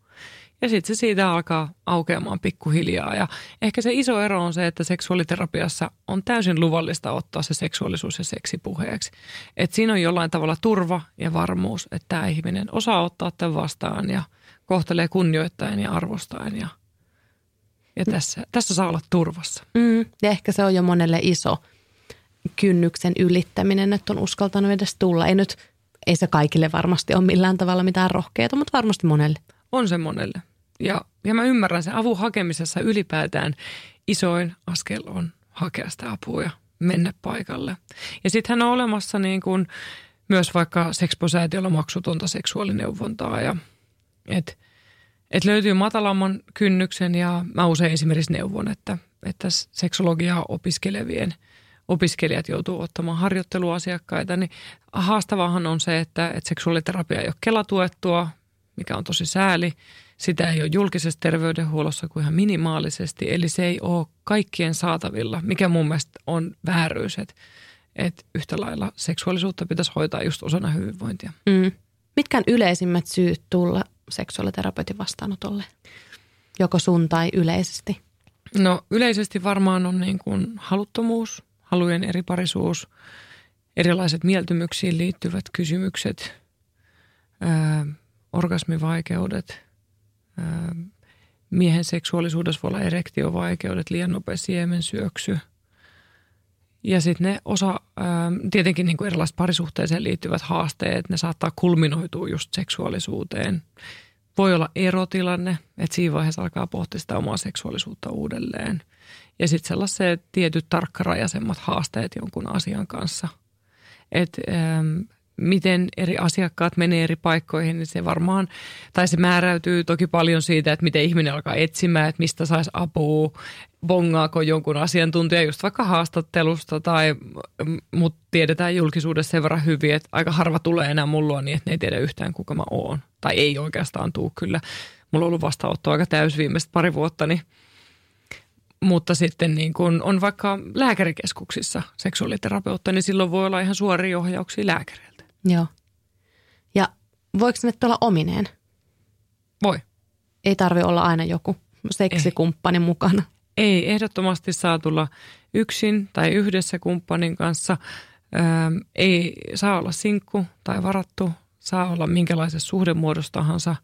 Ja sitten se siitä alkaa aukeamaan pikkuhiljaa. Ja ehkä se iso ero on se, että seksuaaliterapiassa on täysin luvallista ottaa se seksuaalisuus ja seksi puheeksi. Että siinä on jollain tavalla turva ja varmuus, että tämä ihminen osaa ottaa tämän vastaan ja kohtelee kunnioittaen ja arvostaen. Ja, ja tässä, tässä saa olla turvassa. Mm, ja ehkä se on jo monelle iso kynnyksen ylittäminen, että on uskaltanut edes tulla. Ei nyt, ei se kaikille varmasti ole millään tavalla mitään rohkeita, mutta varmasti monelle. On se monelle. Ja, ja mä ymmärrän sen avun hakemisessa ylipäätään isoin askel on hakea sitä apua ja mennä paikalle. Ja sittenhän on olemassa niin kuin myös vaikka seksposäätiöllä maksutonta seksuaalineuvontaa ja että et löytyy matalamman kynnyksen ja mä usein esimerkiksi neuvon, että, että seksologiaa opiskelevien opiskelijat joutuu ottamaan harjoitteluasiakkaita, niin haastavahan on se, että, että seksuaaliterapia ei ole kelatuettua, mikä on tosi sääli. Sitä ei ole julkisessa terveydenhuollossa kuin ihan minimaalisesti, eli se ei ole kaikkien saatavilla, mikä mun mielestä on vääryys, että, että yhtä lailla seksuaalisuutta pitäisi hoitaa just osana hyvinvointia. Mm. Mitkä on yleisimmät syyt tulla seksuaaliterapeutin vastaanotolle? Joko sun tai yleisesti? No yleisesti varmaan on niin kuin haluttomuus, halujen eriparisuus, erilaiset mieltymyksiin liittyvät kysymykset, orgasmivaikeudet, miehen seksuaalisuudessa voi olla erektiovaikeudet, liian nopea siemen syöksy. Ja sitten ne osa, tietenkin niin kuin erilaiset parisuhteeseen liittyvät haasteet, ne saattaa kulminoitua just seksuaalisuuteen. Voi olla erotilanne, että siinä vaiheessa alkaa pohtia sitä omaa seksuaalisuutta uudelleen. Ja sitten sellaiset tietyt tarkkarajaisemmat haasteet jonkun asian kanssa. Että miten eri asiakkaat menee eri paikkoihin, niin se varmaan, tai se määräytyy toki paljon siitä, että miten ihminen alkaa etsimään, että mistä saisi apua, bongaako jonkun asiantuntija just vaikka haastattelusta, tai mut tiedetään julkisuudessa sen verran hyvin, että aika harva tulee enää mulla niin, että ne ei tiedä yhtään kuka mä oon. Tai ei oikeastaan tuu kyllä. Mulla on ollut vastaanotto aika täys viimeiset pari vuotta, niin mutta sitten niin kun on vaikka lääkärikeskuksissa seksuaaliterapeutti, niin silloin voi olla ihan suoria ohjauksia lääkäreiltä. Joo. Ja voiko ne olla omineen? Voi. Ei tarvi olla aina joku seksikumppani Ei. mukana. Ei, ehdottomasti saa tulla yksin tai yhdessä kumppanin kanssa. Öö, ei saa olla sinkku tai varattu, saa olla minkälaisessa suhdemuodossa tahansa,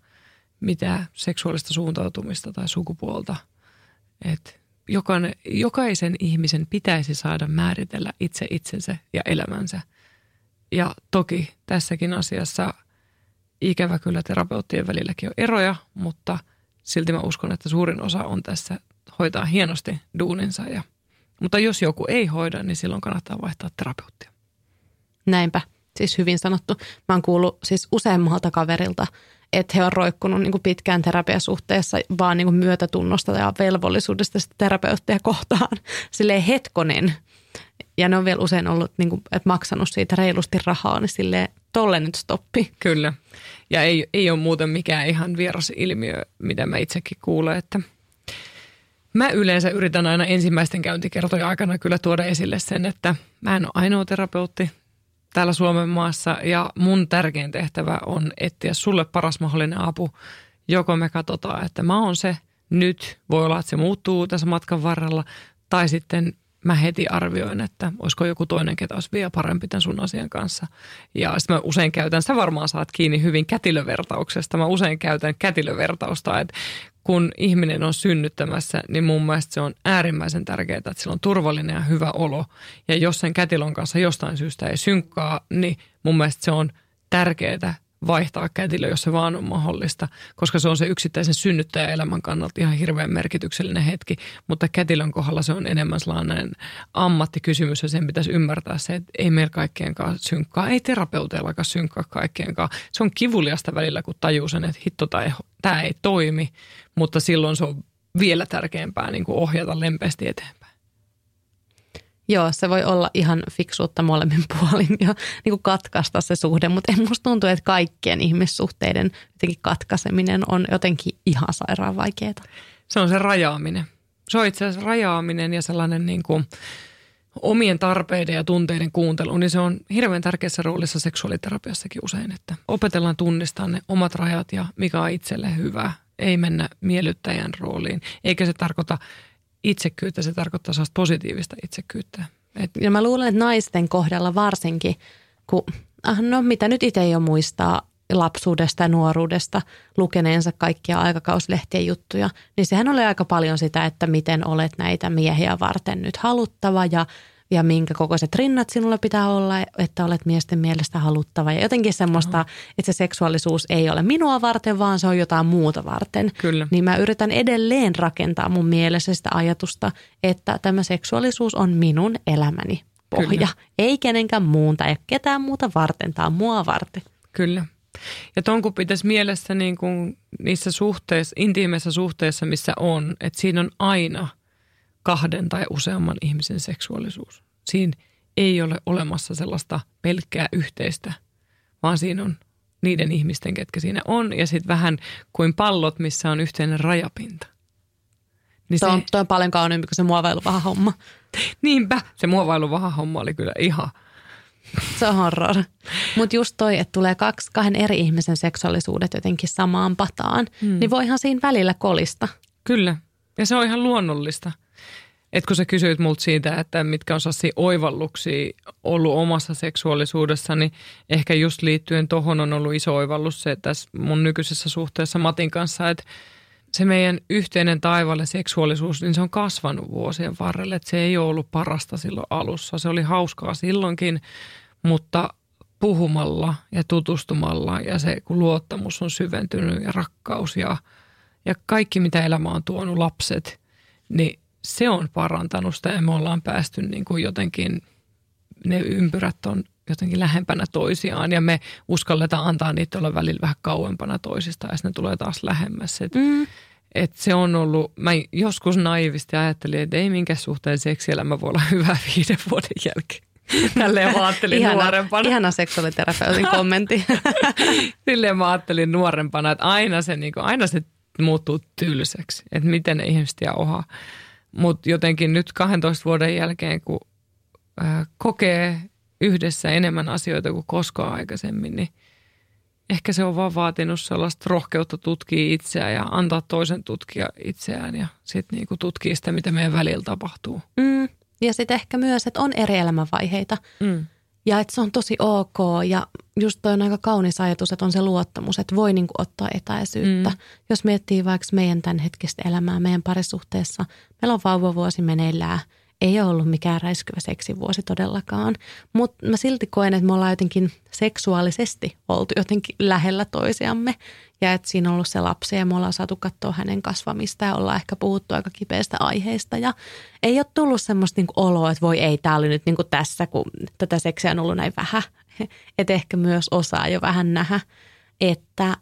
mitä seksuaalista suuntautumista tai sukupuolta. Et jokainen, jokaisen ihmisen pitäisi saada määritellä itse itsensä ja elämänsä – ja toki tässäkin asiassa ikävä kyllä terapeuttien välilläkin on eroja, mutta silti mä uskon, että suurin osa on tässä hoitaa hienosti duuninsa. Ja, mutta jos joku ei hoida, niin silloin kannattaa vaihtaa terapeuttia. Näinpä, siis hyvin sanottu. Mä oon kuullut siis useammalta kaverilta, että he on roikkunut niin kuin pitkään terapiasuhteessa vaan niin kuin myötätunnosta ja velvollisuudesta sitä terapeuttia kohtaan. Silleen hetkonen, ja ne on vielä usein ollut, niin kuin, että maksanut siitä reilusti rahaa, niin silleen tolle nyt stoppi. Kyllä. Ja ei, ei ole muuten mikään ihan vieras ilmiö, mitä mä itsekin kuulen, että mä yleensä yritän aina ensimmäisten käyntikertojen aikana kyllä tuoda esille sen, että mä en ole ainoa terapeutti täällä Suomen maassa ja mun tärkein tehtävä on etsiä sulle paras mahdollinen apu. Joko me katsotaan, että mä oon se nyt, voi olla, että se muuttuu tässä matkan varrella, tai sitten mä heti arvioin, että olisiko joku toinen, ketä olisi vielä parempi tämän sun asian kanssa. Ja sitten mä usein käytän, sä varmaan saat kiinni hyvin kätilövertauksesta. Mä usein käytän kätilövertausta, että kun ihminen on synnyttämässä, niin mun mielestä se on äärimmäisen tärkeää, että sillä on turvallinen ja hyvä olo. Ja jos sen kätilön kanssa jostain syystä ei synkkaa, niin mun mielestä se on tärkeää, vaihtaa kätilö, jos se vaan on mahdollista, koska se on se yksittäisen synnyttäjän elämän kannalta ihan hirveän merkityksellinen hetki, mutta kätilön kohdalla se on enemmän sellainen ammattikysymys ja sen pitäisi ymmärtää se, että ei meillä kaikkeenkaan synkkaa, ei terapeuteillakaan synkkaa kaikkeenkaan. Se on kivuliasta välillä, kun tajuu sen, että hitto tämä ei toimi, mutta silloin se on vielä tärkeämpää niin kuin ohjata lempeästi eteenpäin. Joo, se voi olla ihan fiksuutta molemmin (laughs) puolin ja niin kuin katkaista se suhde, mutta en musta tuntuu, että kaikkien ihmissuhteiden jotenkin katkaiseminen on jotenkin ihan sairaan vaikeaa. Se on se rajaaminen. Se on itse asiassa rajaaminen ja sellainen niin kuin omien tarpeiden ja tunteiden kuuntelu, niin se on hirveän tärkeässä roolissa seksuaaliterapiassakin usein, että opetellaan tunnistaa ne omat rajat ja mikä on itselle hyvä. Ei mennä miellyttäjän rooliin, eikä se tarkoita itsekyyttä, se tarkoittaa sellaista positiivista itsekyyttä. Et... Ja mä luulen, että naisten kohdalla varsinkin, kun ah, no mitä nyt itse jo muistaa lapsuudesta ja nuoruudesta lukeneensa kaikkia aikakauslehtien juttuja, niin sehän oli aika paljon sitä, että miten olet näitä miehiä varten nyt haluttava ja ja minkä kokoiset rinnat sinulla pitää olla, että olet miesten mielestä haluttava. Ja jotenkin semmoista, no. että se seksuaalisuus ei ole minua varten, vaan se on jotain muuta varten. Kyllä. Niin mä yritän edelleen rakentaa mun mielessä sitä ajatusta, että tämä seksuaalisuus on minun elämäni pohja. Kyllä. Ei kenenkään muun tai ketään muuta varten, tai mua varten. Kyllä. Ja ton kun pitäisi mielessä niin kuin niissä suhteissa, intiimeissä suhteissa, missä on, että siinä on aina – kahden tai useamman ihmisen seksuaalisuus. Siinä ei ole olemassa sellaista pelkkää yhteistä, vaan siinä on niiden ihmisten, ketkä siinä on, ja sitten vähän kuin pallot, missä on yhteinen rajapinta. Niin se, on, toi on paljon kauniimpi kuin se muovailuvaha homma. (laughs) Niinpä, se muovailuvaha homma oli kyllä ihan. Se on horror. Mutta just toi, että tulee kaksi, kahden eri ihmisen seksuaalisuudet jotenkin samaan pataan, hmm. niin voihan siinä välillä kolista. Kyllä, ja se on ihan luonnollista. Et kun sä kysyit multa siitä, että mitkä on sellaisia oivalluksia ollut omassa seksuaalisuudessa, niin ehkä just liittyen tohon on ollut iso oivallus se, tässä mun nykyisessä suhteessa Matin kanssa, että se meidän yhteinen taivalle seksuaalisuus, niin se on kasvanut vuosien varrelle. Että se ei ole ollut parasta silloin alussa. Se oli hauskaa silloinkin, mutta puhumalla ja tutustumalla ja se, kun luottamus on syventynyt ja rakkaus ja, ja kaikki, mitä elämä on tuonut, lapset, niin se on parantanut sitä ja me ollaan päästy niin kuin jotenkin, ne ympyrät on jotenkin lähempänä toisiaan ja me uskalletaan antaa niitä olla välillä vähän kauempana toisista ja sitten ne tulee taas lähemmäs. Et, mm. et se on ollut, mä joskus naivisti ajattelin, että ei minkä suhteen seksielämä voi olla (laughs) hyvä viiden vuoden jälkeen. (laughs) Tälleen mä ajattelin ihana, nuorempana. Ihana seksuaaliterapeutin kommentti. (laughs) Silleen mä ajattelin nuorempana, että aina se, niin kuin, aina se muuttuu tylsäksi, että miten ne ihmiset jauhaa. Mutta jotenkin nyt 12 vuoden jälkeen, kun äh, kokee yhdessä enemmän asioita kuin koskaan aikaisemmin, niin ehkä se on vaan vaatinut sellaista rohkeutta tutkia itseään ja antaa toisen tutkia itseään ja sitten niinku tutkia sitä, mitä meidän välillä tapahtuu. Mm. Ja sitten ehkä myös, että on eri elämänvaiheita. Mm. Ja että se on tosi ok ja just toi on aika kaunis ajatus, että on se luottamus, että voi niinku ottaa etäisyyttä. Mm. Jos miettii vaikka meidän tämänhetkistä elämää, meidän parisuhteessa, meillä on vauvavuosi meneillään – ei ole ollut mikään räiskyvä seksivuosi todellakaan, mutta mä silti koen, että me ollaan jotenkin seksuaalisesti oltu jotenkin lähellä toisiamme ja että siinä on ollut se lapsi ja me ollaan saatu katsoa hänen kasvamista ja ollaan ehkä puhuttu aika kipeistä aiheista ja ei ole tullut semmoista niinku oloa, että voi ei, tämä oli nyt niinku tässä, kun tätä seksiä on ollut näin vähän. (laughs) Että ehkä myös osaa jo vähän nähdä, että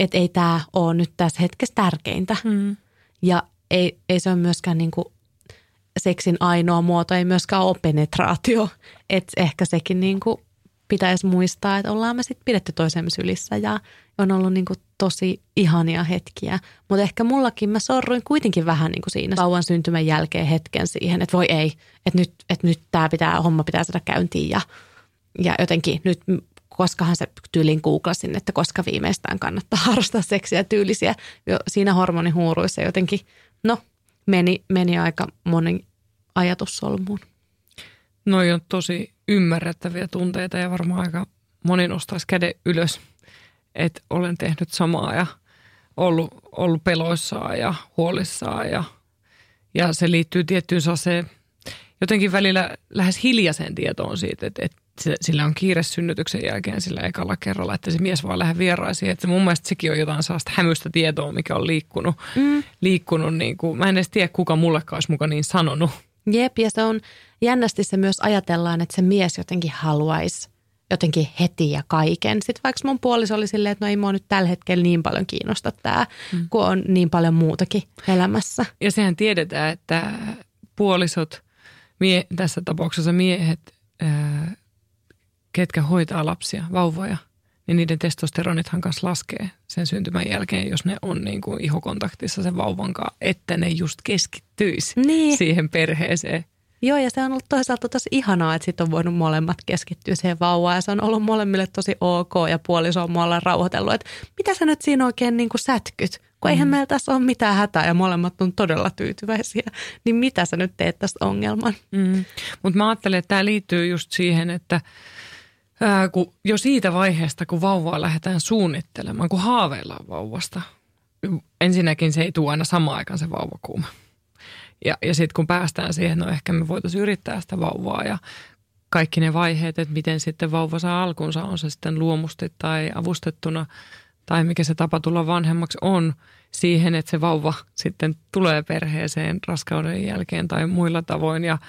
et ei tämä ole nyt tässä hetkessä tärkeintä. Mm. Ja ei, ei se ole myöskään niinku seksin ainoa muoto ei myöskään ole penetraatio. Että ehkä sekin niin kuin pitäisi muistaa, että ollaan me sitten pidetty toisemme sylissä ja on ollut niin kuin tosi ihania hetkiä. Mutta ehkä mullakin mä sorruin kuitenkin vähän niin kuin siinä vauvan syntymän jälkeen hetken siihen, että voi ei, että nyt, että nyt tämä pitää, homma pitää saada käyntiin ja, ja jotenkin nyt koskahan se tyylin googlasin, että koska viimeistään kannattaa (laughs) harrastaa seksiä tyylisiä. Jo siinä hormonihuuruissa jotenkin, no meni, meni aika moni ajatus solmuun. Noi on tosi ymmärrettäviä tunteita ja varmaan aika moni nostaisi käden ylös, että olen tehnyt samaa ja ollut, ollut peloissaan ja huolissaan ja, ja se liittyy tiettyyn saseen jotenkin välillä lähes hiljaiseen tietoon siitä, että, että sillä on kiire synnytyksen jälkeen sillä ekalla kerralla, että se mies vaan lähde vieraisiin. Että mun mielestä sekin on jotain sellaista hämystä tietoa, mikä on liikkunut. Mm. liikkunut niin kuin, mä en edes tiedä, kuka mullekaan olisi muka niin sanonut. Jep, ja se on jännästi se myös ajatellaan, että se mies jotenkin haluaisi jotenkin heti ja kaiken. Sitten vaikka mun puoliso oli silleen, että no ei mua nyt tällä hetkellä niin paljon kiinnosta tämä, mm. kun on niin paljon muutakin elämässä. Ja sehän tiedetään, että puolisot, mie, tässä tapauksessa miehet, ää, ketkä hoitaa lapsia, vauvoja, niin niiden testosteronithan kanssa laskee sen syntymän jälkeen, jos ne on niin kuin ihokontaktissa sen vauvan kanssa, että ne just keskittyisi niin. siihen perheeseen. Joo, ja se on ollut toisaalta tosi ihanaa, että sitten on voinut molemmat keskittyä siihen vauvaan. Ja se on ollut molemmille tosi ok ja puoliso on mualla rauhoitellut, että mitä sä nyt siinä oikein niin kuin sätkyt? Kun mm. eihän meillä tässä ole mitään hätää ja molemmat on todella tyytyväisiä. Niin mitä sä nyt teet tästä ongelman? Mm. Mutta mä ajattelen, että tämä liittyy just siihen, että – ää, kun jo siitä vaiheesta, kun vauvaa lähdetään suunnittelemaan, kun haaveillaan vauvasta. Ensinnäkin se ei tule aina samaan aikaan se vauvakuuma. Ja, ja sitten kun päästään siihen, no ehkä me voitaisiin yrittää sitä vauvaa ja kaikki ne vaiheet, että miten sitten vauva saa alkunsa, on se sitten luomusti tai avustettuna tai mikä se tapa tulla vanhemmaksi on siihen, että se vauva sitten tulee perheeseen raskauden jälkeen tai muilla tavoin ja –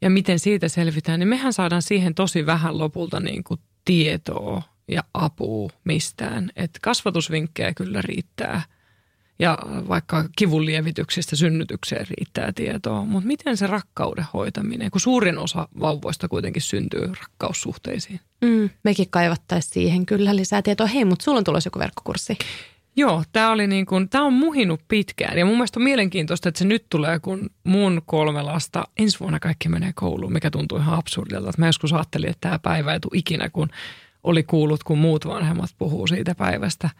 ja miten siitä selvitään, niin mehän saadaan siihen tosi vähän lopulta niin kuin tietoa ja apua mistään. Että kasvatusvinkkejä kyllä riittää ja vaikka kivunlievityksistä synnytykseen riittää tietoa, mutta miten se rakkauden hoitaminen, kun suurin osa vauvoista kuitenkin syntyy rakkaussuhteisiin. Mm, mekin kaivattaisiin siihen kyllä lisää tietoa. Hei, mutta sulla on tulossa joku verkkokurssi. Joo, tämä oli niin kuin, tämä on muhinut pitkään ja mun mielestä on mielenkiintoista, että se nyt tulee, kun mun kolme lasta, ensi vuonna kaikki menee kouluun, mikä tuntuu ihan absurdilta. Mä joskus ajattelin, että tämä päivä ei tule ikinä, kun oli kuullut, kun muut vanhemmat puhuu siitä päivästä.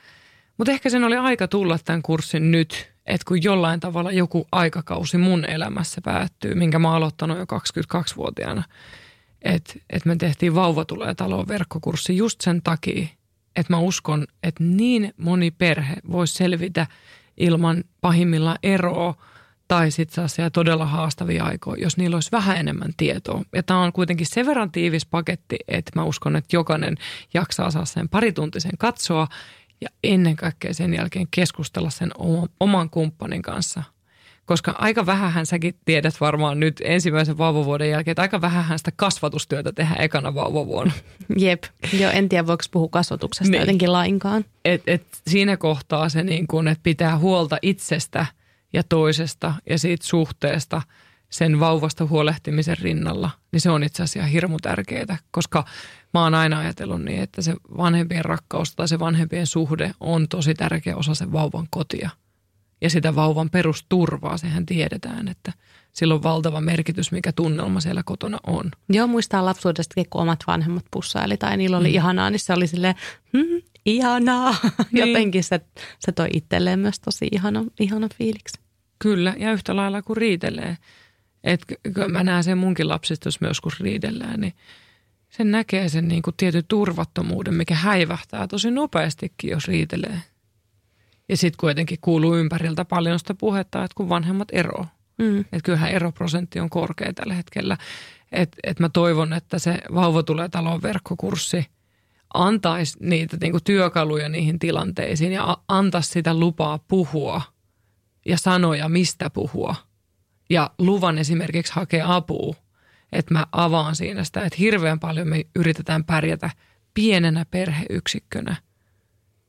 Mutta ehkä sen oli aika tulla tämän kurssin nyt, että kun jollain tavalla joku aikakausi mun elämässä päättyy, minkä mä oon aloittanut jo 22-vuotiaana, että et me tehtiin Vauva tulee taloon verkkokurssi just sen takia, että mä uskon, että niin moni perhe voisi selvitä ilman pahimmillaan eroa tai sitten sellaisia todella haastavia aikoja, jos niillä olisi vähän enemmän tietoa. Ja tämä on kuitenkin sen verran tiivis paketti, että mä uskon, että jokainen jaksaa saa sen parituntisen katsoa ja ennen kaikkea sen jälkeen keskustella sen oman kumppanin kanssa – koska aika vähän säkin tiedät varmaan nyt ensimmäisen vauvavuoden jälkeen, että aika vähän sitä kasvatustyötä tehdään ekana vauvavuonna. Jep, jo en tiedä voiko puhua kasvatuksesta niin. jotenkin lainkaan. Et, et siinä kohtaa se niin kun, että pitää huolta itsestä ja toisesta ja siitä suhteesta sen vauvasta huolehtimisen rinnalla, niin se on itse asiassa hirmu tärkeää, koska mä oon aina ajatellut niin, että se vanhempien rakkaus tai se vanhempien suhde on tosi tärkeä osa sen vauvan kotia – ja sitä vauvan perusturvaa. Sehän tiedetään, että sillä on valtava merkitys, mikä tunnelma siellä kotona on. Joo, muistaa lapsuudesta, kun omat vanhemmat pussaili tai niillä oli mm. ihanaa, niin se oli silleen, hmm, ihanaa. (laughs) Niin. Jotenkin se, se toi itselleen myös tosi ihana, ihana fiiliksi. Kyllä, ja yhtä lailla kuin riitelee. Et mä näen sen munkin lapsista, jos me joskus riidellään, niin sen näkee sen niin kuin tietyn turvattomuuden, mikä häivähtää tosi nopeastikin, jos riitelee. Ja sitten kuitenkin kuuluu ympäriltä paljon sitä puhetta, että kun vanhemmat ero. Mm. Että kyllähän eroprosentti on korkea tällä hetkellä. Että et mä toivon, että se vauva tulee talon verkkokurssi antaisi niitä niinku työkaluja niihin tilanteisiin ja antaisi sitä lupaa puhua ja sanoja, mistä puhua. Ja luvan esimerkiksi hakea apua. Että mä avaan siinä sitä, että hirveän paljon me yritetään pärjätä pienenä perheyksikkönä –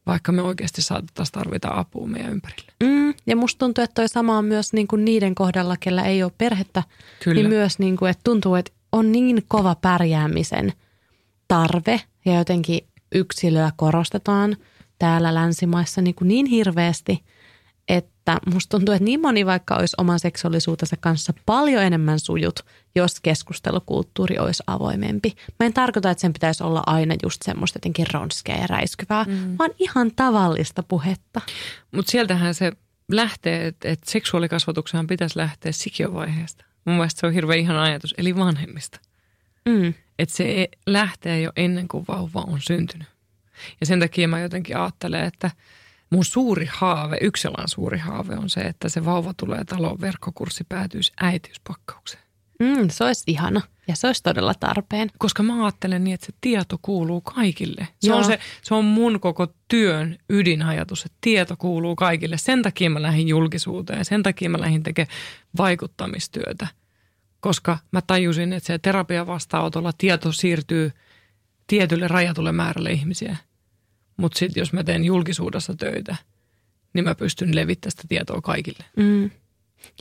vaikka me oikeasti saatettaisiin tarvita apua meidän ympärille. Mm, ja musta tuntuu, että toi sama on myös niin kuin niiden kohdalla, kellä ei ole perhettä. Kyllä. Niin myös niin kuin, että tuntuu, että on niin kova pärjäämisen tarve ja jotenkin yksilöä korostetaan täällä länsimaissa niin, kuin niin hirveästi – että musta tuntuu, että niin moni vaikka olisi oman seksuaalisuutensa kanssa paljon enemmän sujut, jos keskustelukulttuuri olisi avoimempi. Mä en tarkoita, että sen pitäisi olla aina just semmoista jotenkin ronskeä ja räiskyvää, mm. vaan ihan tavallista puhetta. Mutta sieltähän se lähtee, että, että seksuaalikasvatuksehan pitäisi lähteä sikiövaiheesta. Mun mielestä se on hirveän ihana ajatus, eli vanhemmista. Mm. Että se lähtee jo ennen kuin vauva on syntynyt. Ja sen takia mä jotenkin ajattelen, että – mun suuri haave, yksi suuri haave on se, että se vauva tulee talon verkkokurssi päätyisi äitiyspakkaukseen. Mm, se olisi ihana ja se olisi todella tarpeen. Koska mä ajattelen niin, että se tieto kuuluu kaikille. Se on, se, se on mun koko työn ydinajatus, että tieto kuuluu kaikille. Sen takia mä lähdin julkisuuteen, sen takia mä lähdin tekemään vaikuttamistyötä. Koska mä tajusin, että se terapia vastaanotolla tieto siirtyy tietylle rajatulle määrälle ihmisiä – mutta sitten jos mä teen julkisuudessa töitä, niin mä pystyn levittämään sitä tietoa kaikille. Mm.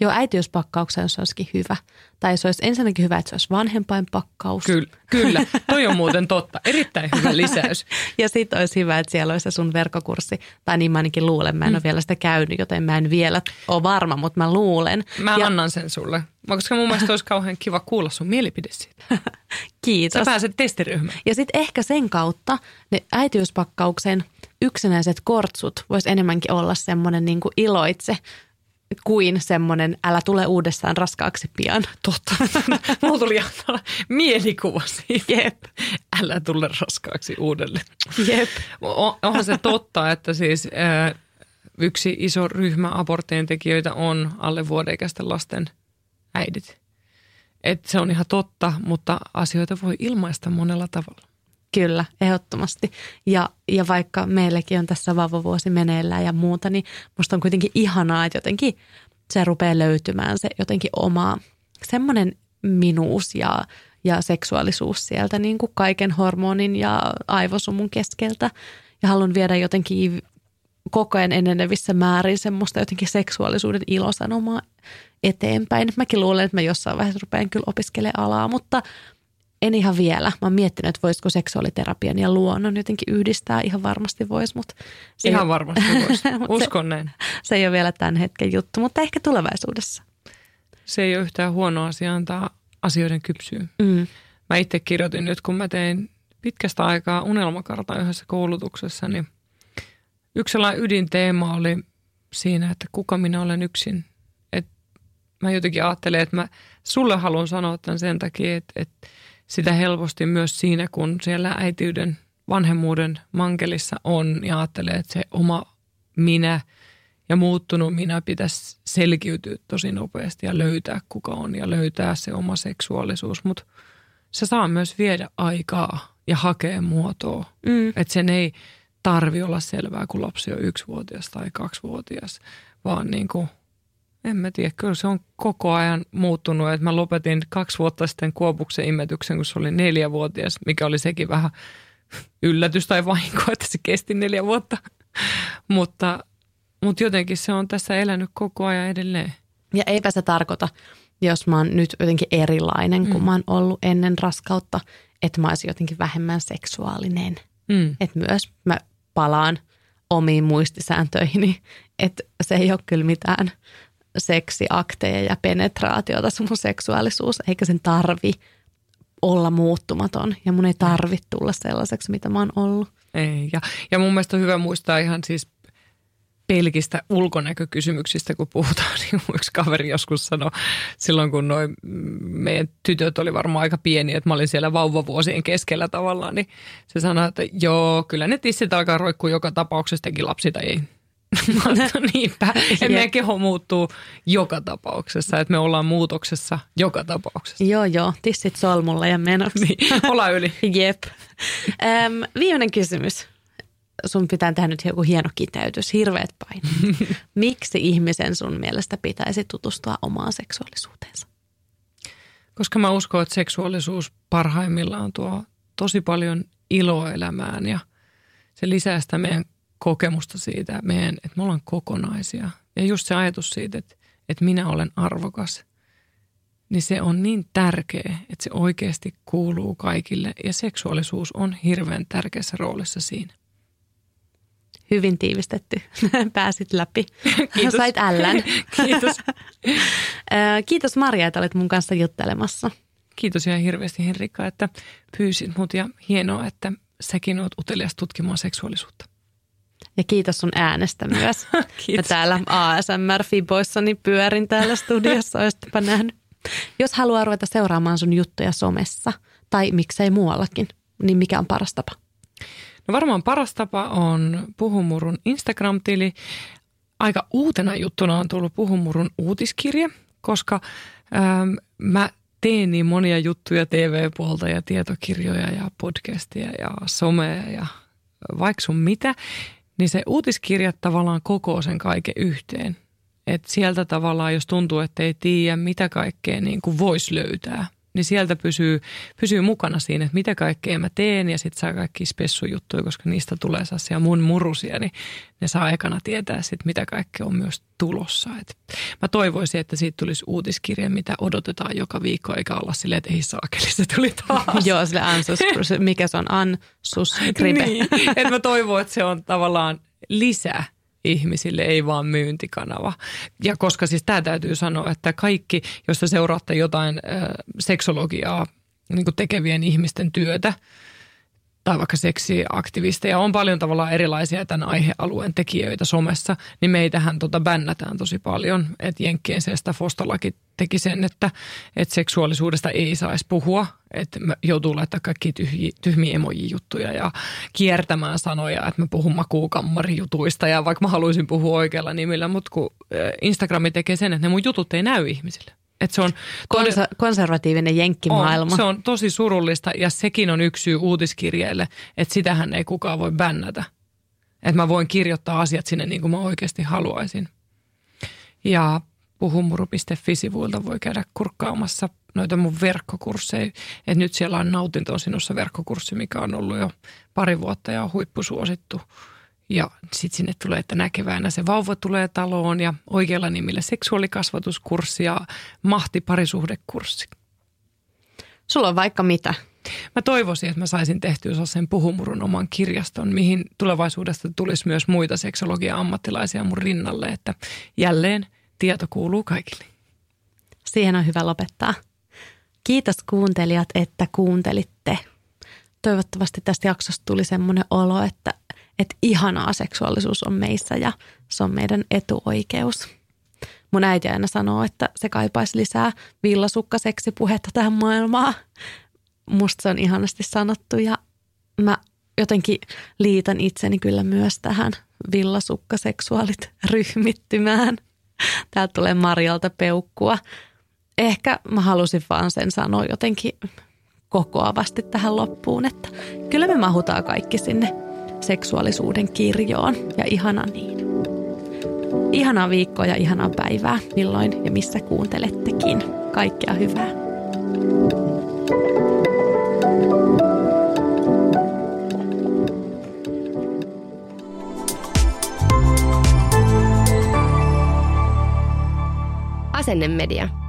Joo, äitiyspakkauksen se olisikin hyvä. Tai se olisi ensinnäkin hyvä, että se olisi vanhempainpakkaus. Kyllä, kyllä. toi on muuten totta. Erittäin hyvä lisäys. (laughs) ja sitten olisi hyvä, että siellä olisi se sun verkkokurssi. Tai niin mä ainakin luulen. Mä en mm. ole vielä sitä käynyt, joten mä en vielä ole varma, mutta mä luulen. Mä ja... annan sen sulle. Koska mun mielestä olisi kauhean kiva kuulla sun mielipide siitä. (laughs) Kiitos. Sä pääset testiryhmään. Ja sitten ehkä sen kautta ne äitiyspakkauksen yksinäiset kortsut voisi enemmänkin olla semmoinen niin iloitse kuin semmoinen älä tule uudestaan raskaaksi pian. Totta. (laughs) Mulla tuli mielikuva siitä. Jep. Älä tule raskaaksi uudelleen. Jep. onhan se totta, että siis yksi iso ryhmä aborttien tekijöitä on alle vuodeikäisten lasten äidit. Et se on ihan totta, mutta asioita voi ilmaista monella tavalla. Kyllä, ehdottomasti. Ja, ja vaikka meillekin on tässä vauvavuosi meneillään ja muuta, niin musta on kuitenkin ihanaa, että jotenkin se rupeaa löytymään se jotenkin oma semmoinen minuus ja, ja seksuaalisuus sieltä niin kuin kaiken hormonin ja aivosumun keskeltä. Ja haluan viedä jotenkin koko ajan enenevissä määrin semmoista jotenkin seksuaalisuuden ilosanomaa eteenpäin. Mäkin luulen, että mä jossain vaiheessa rupean kyllä opiskelemaan alaa, mutta – en ihan vielä. Mä oon miettinyt, että voisiko seksuaaliterapian ja luonnon jotenkin yhdistää. Ihan varmasti voisi, mutta... Se ihan ei, varmasti voisi. (laughs) Uskon se, näin. Se ei ole vielä tämän hetken juttu, mutta ehkä tulevaisuudessa. Se ei ole yhtään huono asia antaa asioiden kypsyä. Mm. Mä itse kirjoitin nyt, kun mä tein pitkästä aikaa unelmakarta yhdessä koulutuksessa, niin yksi sellainen ydinteema oli siinä, että kuka minä olen yksin. Et mä jotenkin ajattelen, että mä sulle haluan sanoa tämän sen takia, että, että sitä helposti myös siinä, kun siellä äitiyden vanhemmuuden mankelissa on ja ajattelee, että se oma minä ja muuttunut minä pitäisi selkiytyä tosi nopeasti ja löytää kuka on ja löytää se oma seksuaalisuus. Mutta se saa myös viedä aikaa ja hakea muotoa. Mm. Että sen ei tarvi olla selvää, kun lapsi on yksivuotias tai kaksivuotias, vaan niin kuin, en mä tiedä, kyllä se on koko ajan muuttunut. Että mä lopetin kaksi vuotta sitten kuopuksen imetyksen, kun se oli neljävuotias, mikä oli sekin vähän yllätys tai vahinko, että se kesti neljä vuotta. mutta, mutta jotenkin se on tässä elänyt koko ajan edelleen. Ja eipä se tarkoita, jos mä oon nyt jotenkin erilainen kuin mm. mä oon ollut ennen raskautta, että mä olisin jotenkin vähemmän seksuaalinen. Mm. Että myös mä palaan omiin muistisääntöihini, että se ei ole kyllä mitään seksiakteja ja penetraatiota se mun seksuaalisuus, eikä sen tarvi olla muuttumaton ja mun ei tarvitse tulla sellaiseksi, mitä mä oon ollut. Ei, ja, ja mun mielestä on hyvä muistaa ihan siis pelkistä ulkonäkökysymyksistä, kun puhutaan. (laughs) Niin yksi kaveri joskus sanoi silloin, kun noin meidän tytöt oli varmaan aika pieni, että mä olin siellä vauvavuosien keskellä tavallaan, niin se sanoi, että joo, kyllä ne tissit alkaa roikkua joka tapauksessa, teki lapsi tai ei. Niinpä, että meidän keho muuttuu joka tapauksessa, että me ollaan muutoksessa joka tapauksessa. Joo, joo, tissit solmulla ja menossa. (laughs) niin, ollaan yli. Jep. Ähm, viimeinen kysymys sun pitää tehdä nyt joku hieno kiteytys, hirveät paine. (laughs) Miksi ihmisen sun mielestä pitäisi tutustua omaan seksuaalisuuteensa? Koska mä uskon, että seksuaalisuus parhaimmillaan tuo tosi paljon iloa elämään ja se lisää sitä meidän kokemusta siitä, meidän, että me ollaan kokonaisia. Ja just se ajatus siitä, että, että minä olen arvokas, niin se on niin tärkeä, että se oikeasti kuuluu kaikille ja seksuaalisuus on hirveän tärkeässä roolissa siinä. Hyvin tiivistetty. (laughs) Pääsit läpi. (laughs) Kiitos. Sait ällän. (laughs) Kiitos. Kiitos Maria, että olet mun kanssa juttelemassa. Kiitos ihan hirveästi Henrikka, että pyysit mut ja hienoa, että säkin oot utelias tutkimaan seksuaalisuutta. Ja kiitos sun äänestä myös. (laughs) kiitos. Mä täällä ASMR-fiboissani pyörin täällä studiossa, (laughs) olisitpa nähnyt. Jos haluaa ruveta seuraamaan sun juttuja somessa tai miksei muuallakin, niin mikä on paras tapa? No varmaan paras tapa on Puhumurun Instagram-tili. Aika uutena juttuna on tullut Puhumurun uutiskirje, koska ähm, mä teen niin monia juttuja TV-puolta ja tietokirjoja ja podcastia ja somea ja vaikka sun mitä, niin se uutiskirja tavallaan koko sen kaiken yhteen. Et sieltä tavallaan, jos tuntuu, että ei tiedä, mitä kaikkea niin voisi löytää – niin sieltä pysyy, pysyy mukana siinä, että mitä kaikkea mä teen ja sitten saa kaikki spessujuttuja, koska niistä tulee sellaisia mun murusia, niin ne saa ekana tietää sitten, mitä kaikkea on myös tulossa. Et mä toivoisin, että siitä tulisi uutiskirja, mitä odotetaan joka viikko, eikä olla silleen, että ei saakeli, se tuli taas. (laughs) Joo, sille ansus, mikä se on, ansus, niin, että mä toivon, että se on tavallaan lisää ihmisille, ei vaan myyntikanava. Ja koska siis tämä täytyy sanoa, että kaikki, jos te seuraatte jotain äh, seksologiaa niin tekevien ihmisten työtä, tai vaikka seksiaktivisteja, on paljon tavallaan erilaisia tämän aihealueen tekijöitä somessa, niin meitähän tota bännätään tosi paljon. Että Jenkkien seestä Fostolaki teki sen, että, että seksuaalisuudesta ei saisi puhua, että joutuu laittaa kaikki tyhjiä, tyhmiä emoji-juttuja ja kiertämään sanoja, että mä puhun makuukammarijutuista ja vaikka mä haluaisin puhua oikealla nimillä, mutta kun Instagrami tekee sen, että ne mun jutut ei näy ihmisille. Et se on Konsa- konservatiivinen jenkkimaailma. On, se on tosi surullista ja sekin on yksi syy uutiskirjeelle, että sitähän ei kukaan voi bännätä. Että mä voin kirjoittaa asiat sinne niin kuin mä oikeasti haluaisin. Ja puhumuru.fi-sivuilta voi käydä kurkkaamassa noita mun verkkokursseja. Et nyt siellä on Nautinto sinussa verkkokurssi, mikä on ollut jo pari vuotta ja on huippusuosittu. Ja sitten sinne tulee, että näkeväänä se vauva tulee taloon ja oikealla nimillä seksuaalikasvatuskurssi ja mahti parisuhdekurssi. Sulla on vaikka mitä. Mä toivoisin, että mä saisin tehtyä sen puhumurun oman kirjaston, mihin tulevaisuudesta tulisi myös muita seksologian ammattilaisia mun rinnalle, että jälleen tieto kuuluu kaikille. Siihen on hyvä lopettaa. Kiitos kuuntelijat, että kuuntelitte. Toivottavasti tästä jaksosta tuli semmoinen olo, että että ihanaa seksuaalisuus on meissä ja se on meidän etuoikeus. Mun äiti aina sanoo, että se kaipaisi lisää villasukkaseksipuhetta tähän maailmaan. Musta se on ihanasti sanottu ja mä jotenkin liitän itseni kyllä myös tähän villasukkaseksuaalit ryhmittymään. Täältä tulee Marjalta peukkua. Ehkä mä halusin vaan sen sanoa jotenkin kokoavasti tähän loppuun, että kyllä me mahutaan kaikki sinne seksuaalisuuden kirjoon ja ihana niin. Ihanaa viikkoa ja ihanaa päivää, milloin ja missä kuuntelettekin. Kaikkea hyvää. Asennemedia.